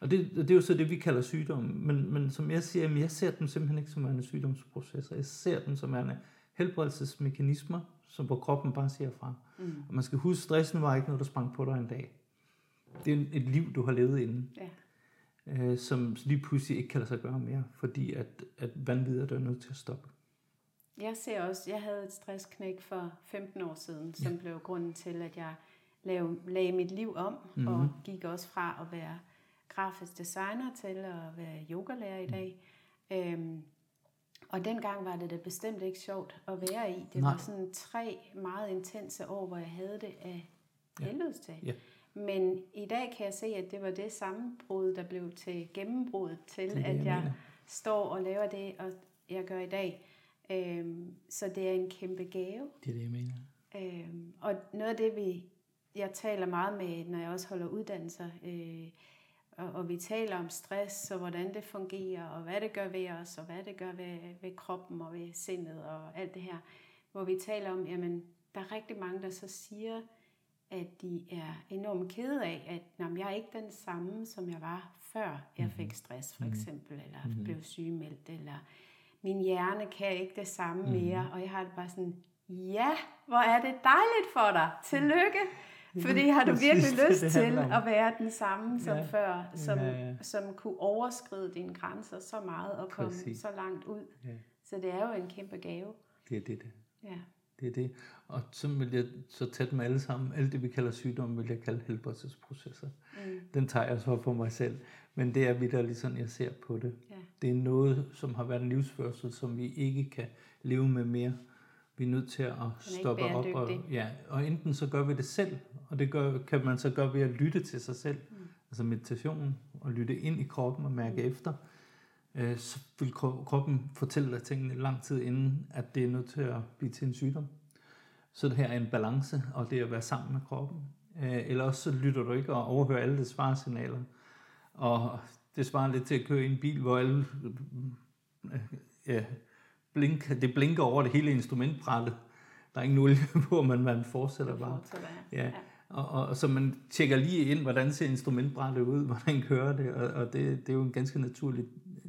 Og det, det er jo så det, vi kalder sygdom. Men, men som jeg siger, jeg ser dem simpelthen ikke som en sygdomsprocesser. Jeg ser dem som en helbredelsesmekanismer, som på kroppen bare siger fra. Mm. Og man skal huske, stressen var ikke noget, der sprang på dig en dag. Det er et liv, du har levet inden. Ja. Øh, som lige pludselig ikke kan lade sig gøre mere, fordi at, at vanvittigt er nødt til at stoppe. Jeg ser også, jeg havde et stressknæk for 15 år siden, som ja. blev grunden til, at jeg lagde, lagde mit liv om, mm-hmm. og gik også fra at være grafisk designer til at være yogalærer i dag. Mm. Øhm, og dengang var det da bestemt ikke sjovt at være i. Det Nej. var sådan tre meget intense år, hvor jeg havde det af helvedes til. Ja. Men i dag kan jeg se, at det var det sammenbrud, der blev til gennembrud til, det, at jeg, jeg står og laver det, og jeg gør i dag. Øhm, så det er en kæmpe gave. Det er det, jeg mener. Øhm, og noget af det, vi, jeg taler meget med, når jeg også holder uddannelser, øh, og, og vi taler om stress, og hvordan det fungerer, og hvad det gør ved os, og hvad det gør ved, ved kroppen og ved sindet og alt det her. Hvor vi taler om, jamen, der er rigtig mange, der så siger, at de er enormt kede af, at jamen, jeg er ikke den samme, som jeg var før jeg fik mhm. stress, for mhm. eksempel, eller mm-hmm. blev sygemeldt, eller min hjerne kan ikke det samme mm-hmm. mere, og jeg har det bare sådan, ja, hvor er det dejligt for dig, tillykke. Fordi har du virkelig lyst det, til at være den samme som ja. før, som, ja, ja. som kunne overskride dine grænser så meget og komme Præcis. så langt ud. Ja. Så det er jo en kæmpe gave. Det er det, det. Ja. Det er det. Og så vil jeg så tage dem alle sammen. Alt det, vi kalder sygdom, vil jeg kalde helbredelsesprocesser. Mm. Den tager jeg så på mig selv. Men det er vidderligt sådan, jeg ser på det. Ja. Det er noget, som har været en livsførsel, som vi ikke kan leve med mere. Vi er nødt til at stoppe op. Og, ja, og enten så gør vi det selv, og det gør, kan man så gøre ved at lytte til sig selv. Mm. Altså meditation, og lytte ind i kroppen og mærke mm. efter. Øh, så vil kroppen fortælle dig tingene lang tid inden, at det er nødt til at blive til en sygdom. Så det her er en balance, og det er at være sammen med kroppen. Øh, eller også så lytter du ikke og overhører alle de svarsignaler. Og det svarer lidt til at køre i en bil, hvor alle øh, ja, blink, det blinker over det hele instrumentbrættet. Der er ingen olie på, men man fortsætter bare. Ja. Og, og, og så man tjekker lige ind, hvordan ser instrumentbrættet ud, hvordan kører det, og, og det, det er jo en ganske naturlig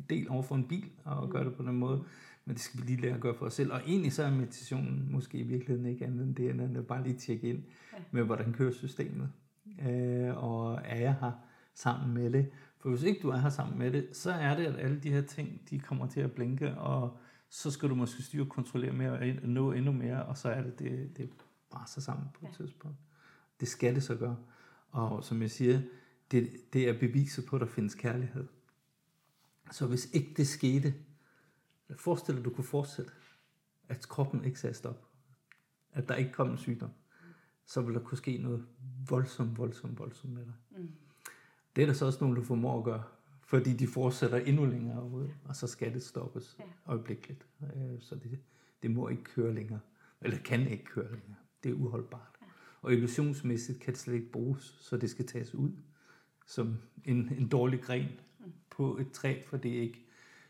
del over for en bil at gøre det på den måde. Men det skal vi lige lære at gøre for os selv. Og egentlig så er meditationen måske i virkeligheden ikke andet end det, end at bare lige tjekke ind med, hvordan kører systemet. Øh, og er jeg her sammen med det? For hvis ikke du er her sammen med det, så er det, at alle de her ting, de kommer til at blinke, og så skal du måske styre og kontrollere mere og nå endnu mere, og så er det, det, det brænder sammen på et ja. tidspunkt. Det skal det så gøre. Og som jeg siger, det, det er beviset på, at der findes kærlighed. Så hvis ikke det skete, forestil dig, at du kunne fortsætte, at kroppen ikke sagde stop, at der ikke kom en sygdom, så vil der kunne ske noget voldsomt, voldsomt, voldsomt med dig. Mm. Det er der så også nogen, der formår at gøre fordi de fortsætter endnu længere ud, og så skal det stoppes ja. øjeblikkeligt. Øh, så det, det må ikke køre længere. Eller kan ikke køre længere. Det er uholdbart. Ja. Og illusionsmæssigt kan det slet ikke bruges, så det skal tages ud som en, en dårlig gren mm. på et træ, for det er ikke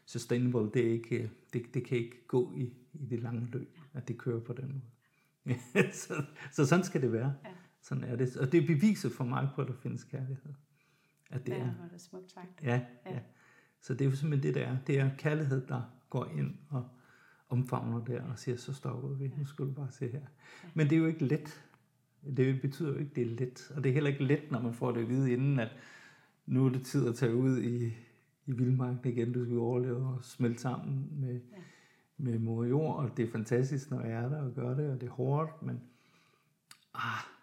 sustainable, det, er ikke, det, det kan ikke gå i, i det lange løb, at det kører på den måde. så, så sådan skal det være. Ja. Sådan er det. Og det er beviset for mig på, at der findes kærlighed. At det ja, er, var det smukt sagt. Ja, ja. ja. Så det er jo simpelthen det, der er. Det er kærlighed, der går ind og omfavner der og siger, så stopper vi. Nu skal du bare se her. Men det er jo ikke let. Det betyder jo ikke, det er let. Og det er heller ikke let, når man får det at vide inden, at nu er det tid at tage ud i, i vildmarken igen. Du skal overleve og smelte sammen med, ja. med mor jord. Og det er fantastisk, når jeg er der og gør det, og det er hårdt, men ah,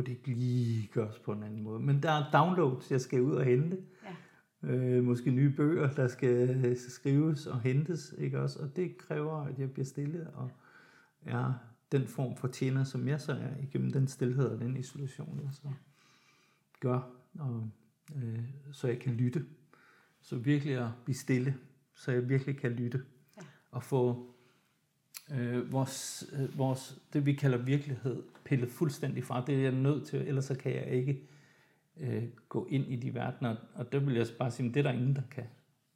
kunne det ikke lige gøres på en anden måde. Men der er downloads, jeg skal ud og hente. Ja. Øh, måske nye bøger, der skal skrives og hentes, ikke også? Og det kræver, at jeg bliver stille og er den form for tjener, som jeg så er, igennem den stillhed og den isolation, jeg så gør, og, øh, så jeg kan lytte. Så virkelig at blive stille, så jeg virkelig kan lytte ja. og få øh, vores, øh, vores, det vi kalder virkelighed, pillet fuldstændig fra. Det er jeg nødt til, ellers så kan jeg ikke øh, gå ind i de verdener. Og der vil jeg bare sige, at det er der ingen, der kan.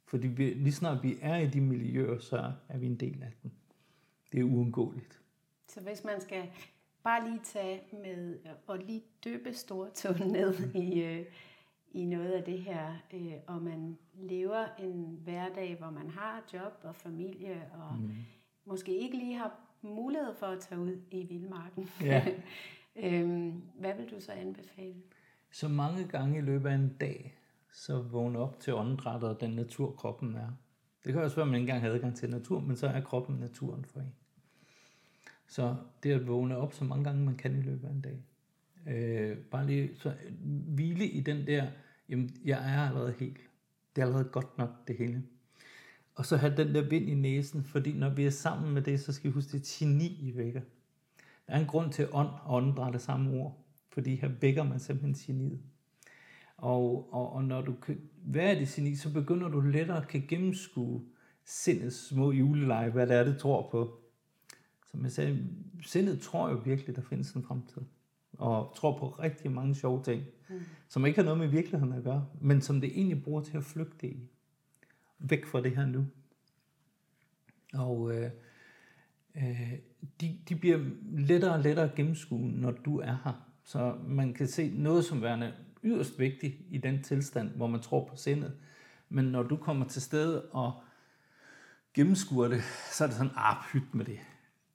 Fordi vi, lige snart vi er i de miljøer, så er vi en del af dem. Det er uundgåeligt. Så hvis man skal bare lige tage med og lige døbe stortåen ned i, øh, i noget af det her, øh, og man lever en hverdag, hvor man har job og familie, og mm. Måske ikke lige har mulighed for at tage ud i vildmarken. Ja. øhm, hvad vil du så anbefale? Så mange gange i løbet af en dag, så vågne op til åndedrættet og den natur, kroppen er. Det kan også være, at man ikke engang har adgang til natur, men så er kroppen naturen for en. Så det at vågne op så mange gange, man kan i løbet af en dag. Øh, bare lige så hvile i den der, jamen jeg er allerede helt. Det er allerede godt nok det hele. Og så have den der vind i næsen, fordi når vi er sammen med det, så skal vi huske, det er geni, I vækker. Der er en grund til ånd og åndedræt det samme ord, fordi her vækker man simpelthen geniet. Og, og, og når du kan være det geni, så begynder du lettere at kan gennemskue sindets små juleleje, hvad det er, det tror på. Som jeg sagde, sindet tror jo virkelig, der findes en fremtid. Og tror på rigtig mange sjove ting, mm. som ikke har noget med virkeligheden at gøre, men som det egentlig bruger til at flygte i. Væk fra det her nu. Og øh, øh, de, de bliver lettere og lettere gennemskue, når du er her. Så man kan se noget som værende yderst vigtigt i den tilstand, hvor man tror på sindet. Men når du kommer til stede og gennemskuer det, så er det sådan, ah, pyt med det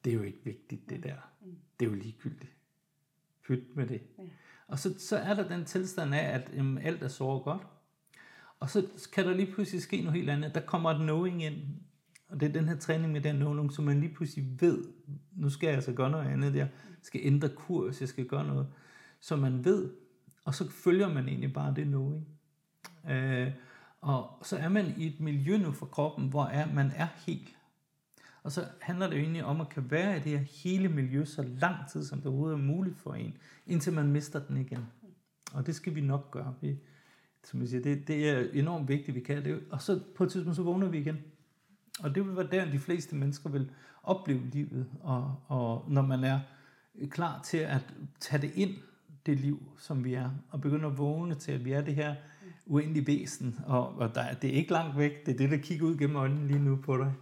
det er jo ikke vigtigt, det der. Det er jo ligegyldigt. Pyt med det. Ja. Og så, så er der den tilstand af, at jamen, alt er så godt. Og så kan der lige pludselig ske noget helt andet. Der kommer et knowing ind. Og det er den her træning med den knowing, så man lige pludselig ved, nu skal jeg altså gøre noget andet. Jeg skal ændre kurs, jeg skal gøre noget. Så man ved, og så følger man egentlig bare det knowing. Øh, og så er man i et miljø nu for kroppen, hvor er, man er helt. Og så handler det jo egentlig om at kan være i det her hele miljø så lang tid, som det overhovedet er muligt for en, indtil man mister den igen. Og det skal vi nok gøre. Vi, som jeg siger, det, det er enormt vigtigt, vi kan det. Og så på et tidspunkt, så vågner vi igen. Og det vil være der, de fleste mennesker vil opleve livet. Og, og når man er klar til at tage det ind, det liv, som vi er, og begynde at vågne til, at vi er det her uendelige væsen, og, og der, det er ikke langt væk, det er det, der kigger ud gennem øjnene lige nu på dig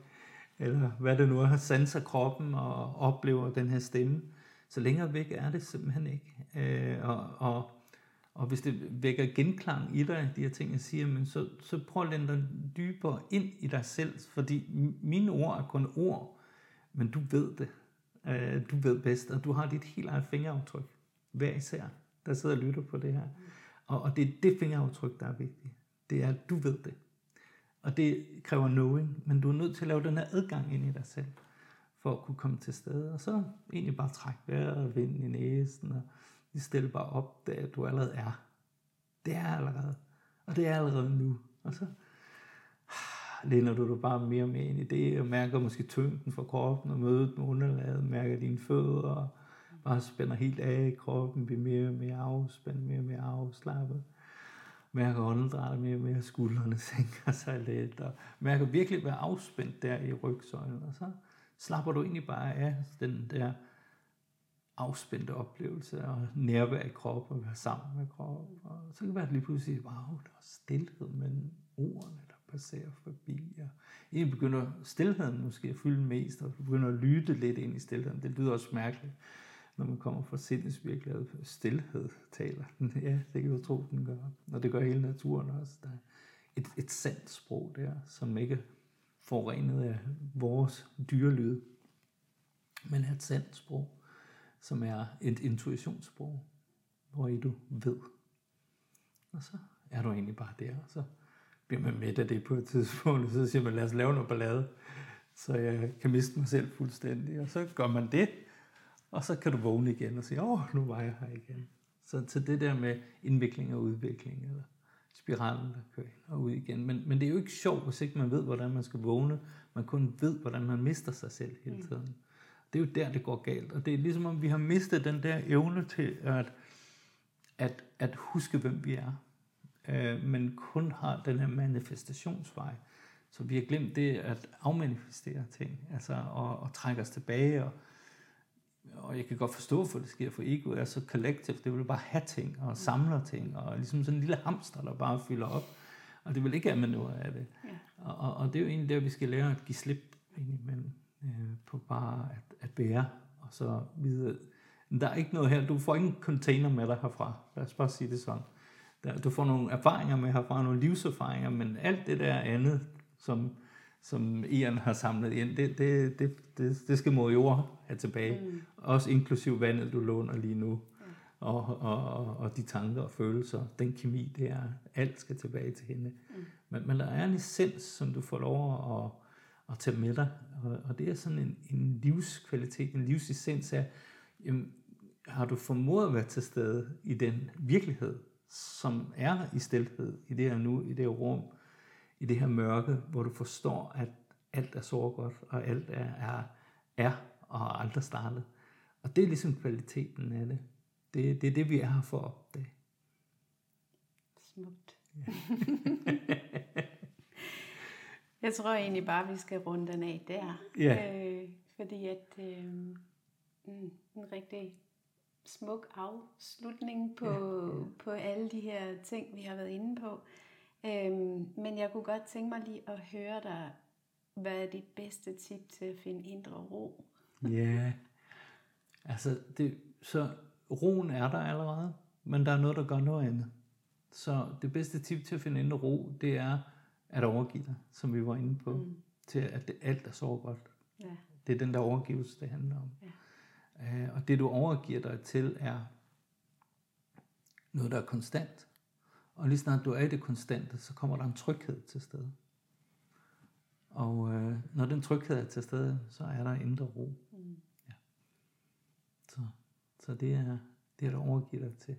eller hvad det nu er, sanser kroppen og oplever den her stemme. Så længere væk er det simpelthen ikke. Øh, og, og, og hvis det vækker genklang i dig, de her ting, jeg siger, men så, så prøv at lande dig dybere ind i dig selv, fordi mine ord er kun ord, men du ved det. Øh, du ved bedst, og du har dit helt eget fingeraftryk, hver især, der sidder og lytter på det her. Og, og det er det fingeraftryk, der er vigtigt. Det er, at du ved det. Og det kræver knowing, men du er nødt til at lave den her adgang ind i dig selv, for at kunne komme til stede. Og så egentlig bare trække vejret og vind i næsen, og i stedet bare opdage, at du allerede er. Det er allerede. Og det er allerede nu. Og så ah, læner du dig bare mere og mere ind i det, og mærker måske tyngden fra kroppen, og mødet med underlaget, mærker dine fødder, og bare spænder helt af i kroppen, bliver mere og mere afspændt, mere og mere afslappet mærker åndedrættet mere og mere, skuldrene sænker sig lidt, og mærker virkelig være afspændt der i rygsøjlen, og så slapper du egentlig bare af den der afspændte oplevelse og nærvær i kroppen og være sammen med kroppen. Og så kan det være, at lige pludselig, wow, der er stillhed mellem ordene, der passerer forbi. Og egentlig begynder stillheden måske at fylde mest, og du begynder at lytte lidt ind i stillheden. Det lyder også mærkeligt, når man kommer fra sindets virkelighed. Stillhed taler den. Ja, det kan du tro, den gør. Og det gør hele naturen også. Der er et, et sandt sprog der, som ikke er forurenet af vores dyrelyd, men er et sandt sprog som er et intuitionssprog, hvor I du ved. Og så er du egentlig bare der, og så bliver man med af det på et tidspunkt, og så siger man, lad os lave noget ballade, så jeg kan miste mig selv fuldstændig. Og så gør man det, og så kan du vågne igen og sige, åh, nu var jeg her igen. Så til det der med indvikling og udvikling, eller spiralen, der kører ind og ud igen. Men, men det er jo ikke sjovt, hvis ikke man ved, hvordan man skal vågne. Man kun ved, hvordan man mister sig selv hele mm. tiden. Mm. Det er jo der, det går galt. Og det er ligesom om, vi har mistet den der evne til at, at, at huske, hvem vi er. Øh, men kun har den her manifestationsvej. Så vi har glemt det at afmanifestere ting, altså at, at trække os tilbage. Og, og jeg kan godt forstå, for det sker, for ego er så collective. Det vil bare have ting og samler ting, og ligesom sådan en lille hamster, der bare fylder op. Og det vil ikke have noget af det. Ja. Og, og, og det er jo egentlig der, vi skal lære at give slip indimellem øh, på bare at, at bære, og så vide, der er ikke noget her, du får ingen container med dig herfra, lad os bare sige det sådan. Der, du får nogle erfaringer med herfra, nogle livserfaringer, men alt det der andet, som, som Ian har samlet ind, det, det, det, det, det skal mod jord have tilbage. Mm. Også inklusiv vandet, du låner lige nu. Mm. Og, og, og, og de tanker og følelser, den kemi, det er, alt skal tilbage til hende. Mm. Men, men der er en essens, som du får lov at, at tage med dig. Og, og det er sådan en, en livskvalitet, en livsessens af, jamen, har du formået at være til stede i den virkelighed, som er i stilhed, i det her nu, i det her rum, i det her mørke, hvor du forstår, at alt er så godt, og alt er, er, er og aldrig startet. Og det er ligesom kvaliteten af det. Det, det er det, vi er her for at opdage. Smukt. Ja. Jeg tror egentlig bare, vi skal runde den af der. Ja. Øh, fordi at øh, mm, en rigtig smuk afslutning på, ja, på alle de her ting, vi har været inde på. Øh, men jeg kunne godt tænke mig lige at høre dig, hvad er dit bedste tip til at finde indre ro? ja, altså det, så roen er der allerede, men der er noget, der gør noget andet. Så det bedste tip til at finde indre ro, det er at overgive dig, som vi var inde på, mm. til at det, alt er så godt. Ja. Det er den der overgivelse, det handler om. Ja. Uh, og det du overgiver dig til, er noget, der er konstant. Og lige snart du er i det konstante, så kommer der en tryghed til stede. Og uh, når den tryghed er til stede, så er der indre ro. Mm. Ja. Så, så det er det, er, der overgiver dig til,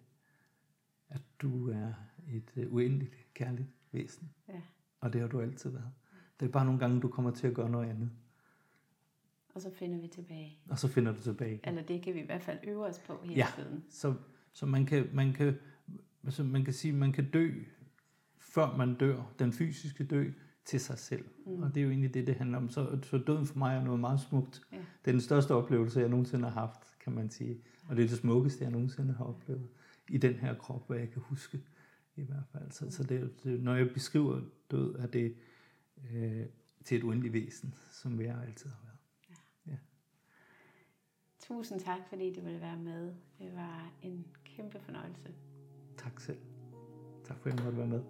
at du er et uh, uendeligt kærligt væsen. Ja. Og det har du altid været. Det er bare nogle gange, du kommer til at gøre noget andet. Og så finder vi tilbage. Og så finder du tilbage. Eller det kan vi i hvert fald øve os på hele ja, tiden. Så, så man kan, man kan, altså man kan sige, man kan dø, før man dør, den fysiske dø, til sig selv. Mm. Og det er jo egentlig det, det handler om. Så, så døden for mig er noget meget smukt. Ja. Det er den største oplevelse, jeg nogensinde har haft, kan man sige. Og det er det smukkeste, jeg nogensinde har oplevet i den her krop, hvad jeg kan huske i hvert fald. Så, så det, det, når jeg beskriver død, er det øh, til et uendeligt væsen, som jeg altid har været. Ja. Ja. Tusind tak, fordi du ville være med. Det var en kæmpe fornøjelse. Tak selv. Tak for, at jeg måtte være med.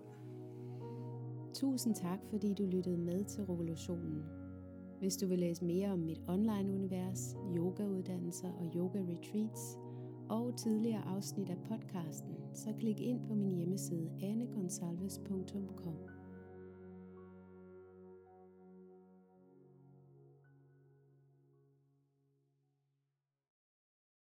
Tusind tak, fordi du lyttede med til Revolutionen. Hvis du vil læse mere om mit online-univers, yogauddannelser og yoga-retreats, og tidligere afsnit af podcasten, så klik ind på min hjemmeside anegonsalves.com.